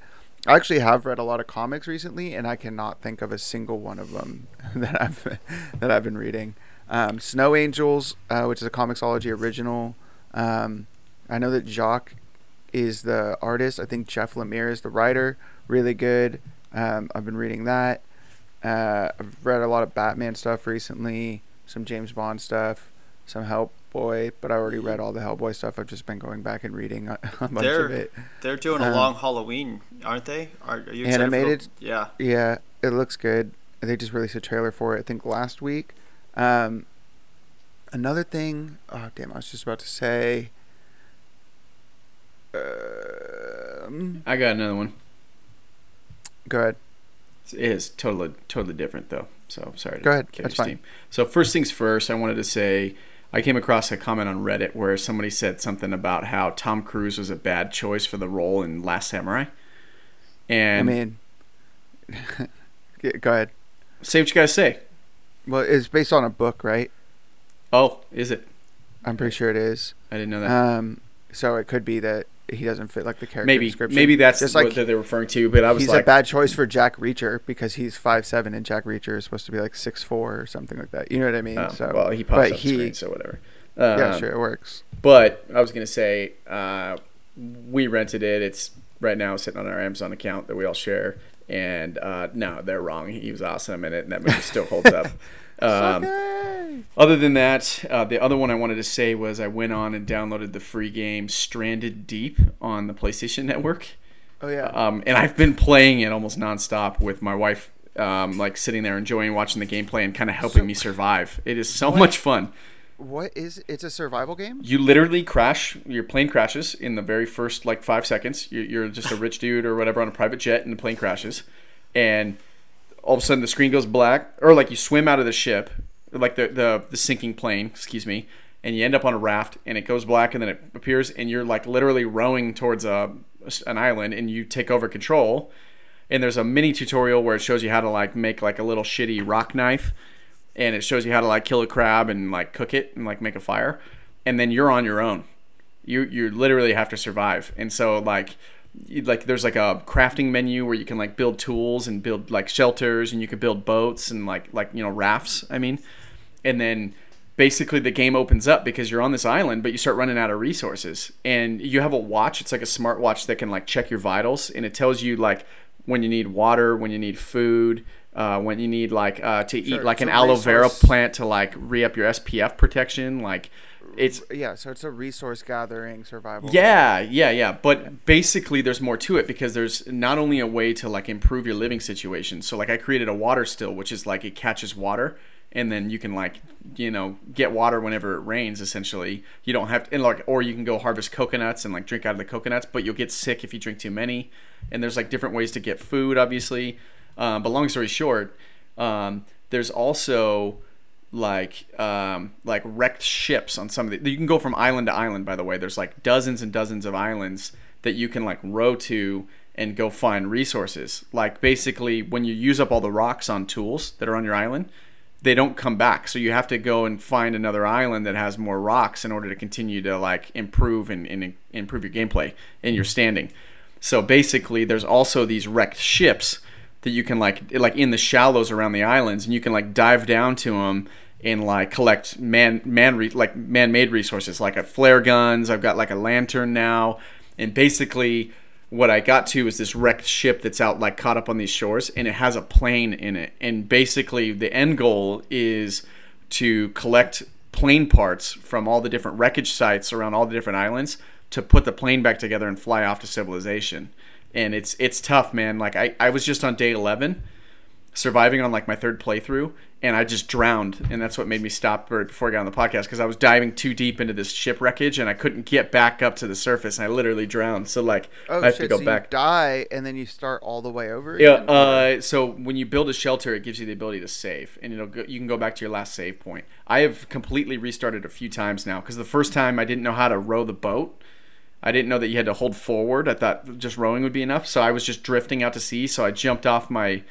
B: I actually have read a lot of comics recently, and I cannot think of a single one of them that I've that I've been reading. Um, Snow Angels, uh, which is a Comixology original. Um, I know that Jock is the artist. I think Jeff Lemire is the writer. Really good. Um, I've been reading that. Uh, I've read a lot of Batman stuff recently, some James Bond stuff, some Hellboy, but I already read all the Hellboy stuff. I've just been going back and reading a, a bunch
A: they're,
B: of it.
A: They're doing a
B: Um,
A: long Halloween, aren't they? Are, are you excited for-
B: Animated?
A: yeah.
B: Yeah, it looks good. They just released a trailer for it, I think, last week. Um, another thing, oh, damn, I was just about to say. Um,
C: I got another one.
B: go ahead.
C: It is totally totally different though. So sorry.
B: Go ahead.
C: kill
B: That's fine.
C: steam. So first things first, I wanted to say I came across a comment on Reddit where somebody said something about how Tom Cruise was a bad choice for the role in Last Samurai. And
B: I mean, go ahead.
C: say what you guys say.
B: Well, it's based on a book, right?
C: Oh, is it?
B: I'm pretty sure it is.
C: I didn't know that.
B: Um, so it could be that he doesn't fit like the character
C: maybe
B: description.
C: maybe that's
B: just
C: what
B: like
C: they're referring to. But I was
B: he's
C: like,
B: a bad choice for Jack Reacher because he's five seven and Jack Reacher is supposed to be like six four or something like that. You know what I mean?
C: oh,
B: so
C: well, he pops up
B: he,
C: screen, so whatever.
B: yeah,
C: Um,
B: sure, it works.
C: But I was gonna say, uh, we rented it. It's right now sitting on our Amazon account that we all share. And uh, no, they're wrong. He was awesome in it, and that movie still holds up. Um, other than that, uh, the other one I wanted to say was I went on and downloaded the free game Stranded Deep on the PlayStation Network.
B: Oh yeah.
C: Um, and I've been playing it almost nonstop with my wife, um, like sitting there enjoying watching the gameplay and kind of helping
B: So-
C: me survive. It is so
B: What?
C: much fun.
B: what is? It's a survival game.
C: You literally crash. Your plane crashes in the very first like five seconds. You're, you're just a rich dude or whatever on a private jet, and the plane crashes, and all of a sudden the screen goes black, or like you swim out of the ship, like the the, the sinking plane, excuse me, and you end up on a raft, and it goes black, and then it appears, and you're like literally rowing towards a an island, and you take over control. And there's a mini tutorial where it shows you how to like make like a little shitty rock knife and it shows you how to like kill a crab and like cook it and like make a fire. And then you're on your own. You you literally have to survive. And so like like there's like a crafting menu where you can like build tools and build like shelters and you can build boats and like like you know rafts i mean. And then basically the game opens up because you're on this island but you start running out of resources. And you have a watch it's like a smart watch that can like check your vitals and it tells you like when you need water when you need food uh, when you need like uh, to eat
B: Sure,
C: like an aloe vera plant to like re-up your spf protection like it's
B: Yeah, so it's a resource gathering survival.
C: yeah, yeah, yeah. But basically, there's more to it because there's not only a way to like improve your living situation. So like I created a water still, which is like it catches water, and then you can like you know get water whenever it rains. Essentially, you don't have to and like or you can go harvest coconuts and like drink out of the coconuts, but you'll get sick if you drink too many. And there's like different ways to get food, obviously. Um, but long story short, um, there's also like um, like wrecked ships on some of the. You can go from island to island. By the way, there's like dozens and dozens of islands that you can like row to, and go find resources. Like basically, when you use up all the rocks on tools that are on your island, they don't come back. So you have to go and find another island that has more rocks in order to continue to like improve and, and improve your gameplay and your standing. So basically, there's also these wrecked ships that you can like like in the shallows around the islands, and you can like dive down to them and like collect man man re, like man made resources like a flare guns. I've got like a lantern now, and basically what I got to is this wrecked ship that's out like caught up on these shores, and it has a plane in it. And basically, the end goal is to collect plane parts from all the different wreckage sites around all the different islands to put the plane back together and fly off to civilization. And it's it's tough, man. Like I, I was just on day eleven, surviving on like my third playthrough, and I just drowned, and that's what made me stop right before I got on the podcast because I was diving too deep into this ship wreckage, and I couldn't get back up to the surface, and I literally drowned. So like,
B: Oh
C: I have
B: shit!
C: to go
B: so
C: back.
B: you die and then you start all the way over.
C: Yeah. Uh, so when you build a shelter, it gives you the ability to save, and it'll go, you can go back to your last save point. I have completely restarted a few times now because the first time I didn't know how to row the boat. I didn't know that you had to hold forward. I thought just rowing would be enough, so I was just drifting out to sea. So I jumped off my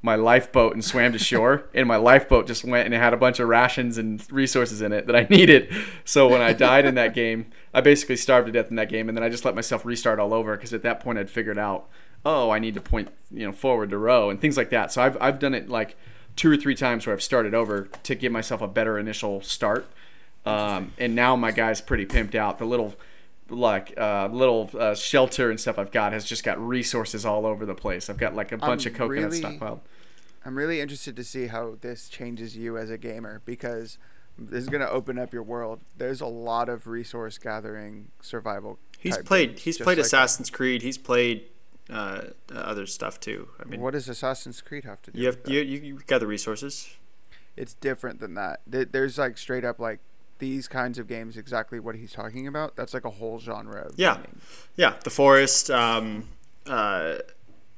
C: my lifeboat and swam to shore, and my lifeboat just went and it had a bunch of rations and resources in it that I needed. So when I died in that game, I basically starved to death in that game, and then I just let myself restart all over because at that point I'd figured out, oh, I need to point you know forward to row and things like that. So I've I've done it like two or three times where I've started over to give myself a better initial start. Um, and now my guy's pretty pimped out. The little like uh, little uh, shelter and stuff I've got has just got resources all over the place. I've got like a bunch
B: I'm
C: of coconuts
B: really-
C: stockpiled.
B: I'm really interested to see how this changes you as a gamer because this is going to open up your world. There's a lot of resource gathering survival.
A: He's played.
B: games
A: He's played
B: like that.
A: Assassin's Creed. He's played uh, other stuff too. I mean,
B: What does Assassin's Creed have to do?
A: you have
B: with that?
A: you, you you gather resources.
B: It's different than that. There's like straight up like these kinds of games. Exactly what he's talking about. That's like a whole genre. Of
A: Yeah.
B: gaming.
A: Yeah, the forest. Um, uh,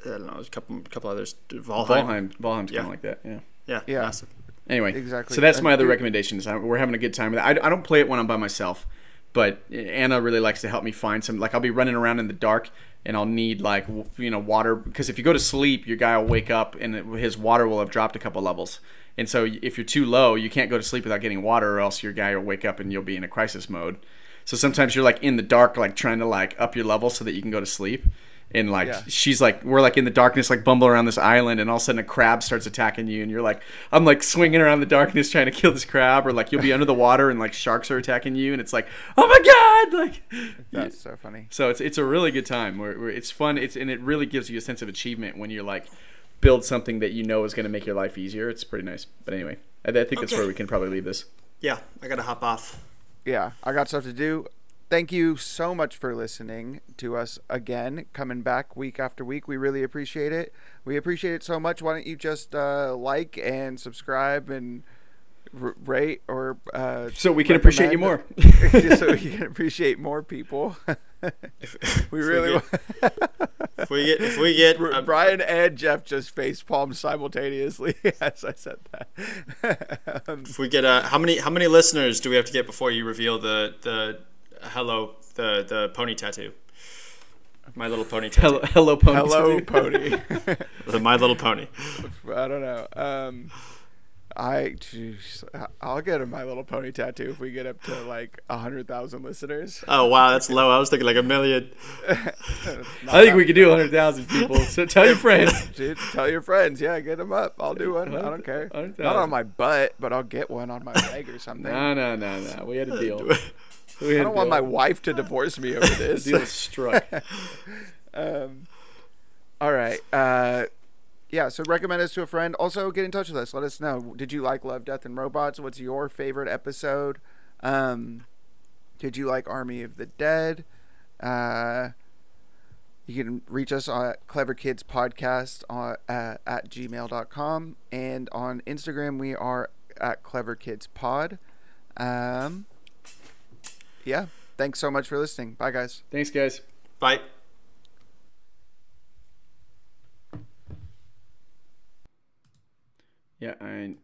A: I don't know. A couple couple others. Valheim.
C: Valheim, Valheim's
A: Yeah.
C: kind of like that. Yeah.
A: Yeah,
B: Yeah.
A: massive.
C: Anyway,
B: Exactly.
C: So that's
B: And
C: my other
B: dude-
C: recommendation. Is we're having a good time with it. I, I don't play it when I'm by myself, but Anna really likes to help me find some. Like I'll be running around in the dark and I'll need like you know water because if you go to sleep, your guy will wake up and it, his water will have dropped a couple levels. And so if you're too low, you can't go to sleep without getting water, or else your guy will wake up and you'll be in a crisis mode. So sometimes you're like in the dark, like trying to like up your level so that you can go to sleep. And like
B: Yeah.
C: she's like we're like in the darkness, like bumble around this island, and all of a sudden a crab starts attacking you, and you're like I'm like swinging around the darkness trying to kill this crab, or like you'll be under the water and like sharks are attacking you, and it's like oh my god, like
B: That's so funny.
C: so it's it's a really good time where, where it's fun. It's and it really gives you a sense of achievement when you're like build something that you know is going to make your life easier. It's pretty nice. But anyway, I, I think that's
A: Okay.
C: where we can probably leave this.
A: Yeah, I gotta hop off.
B: yeah, I got stuff to do. Thank you so much for listening to us again, coming back week after week. We really appreciate it. We appreciate it so much. Why don't you just uh, like and subscribe and r- rate or uh,
C: So we can appreciate you more.
B: just so we can appreciate more people.
A: If,
B: we
A: if
B: really.
A: get, if we get if we get
B: Br-
A: uh,
B: Brian and Jeff just face palm simultaneously as I said that. um,
A: if we get uh, how many how many listeners do we have to get before you reveal the the hello the the pony tattoo? My little pony tattoo.
C: hello, hello, pony.
B: hello, pony.
A: The My Little Pony.
B: I don't know. Um, I, jeez, I'll get a My Little Pony tattoo if we get up to like a hundred thousand listeners.
A: Oh wow, that's low. I was thinking like a million.
C: I think we could do hundred thousand people. So tell your friends.
B: Dude, tell your friends. Yeah, get them up. I'll do one. I don't care.
C: 100,000.
B: Not on my butt, but I'll get one on my leg or something.
C: No, no, no, no. We had a deal. We
B: I
C: had
B: don't
C: a
B: want my wife to divorce me over this.
C: deal is struck.
B: um, all right. Uh, yeah. So recommend us to a friend. Also, get in touch with us. Let us know. Did you like Love, Death, and Robots? What's your favorite episode? Um, did you like Army of the Dead? Uh, you can reach us at Clever Kids Podcast on, uh, at gmail.com. And on Instagram, we are at Clever Kids Pod. Um, yeah. Thanks so much for listening. Bye, guys.
C: Thanks, guys.
A: Bye.
C: Yeah, I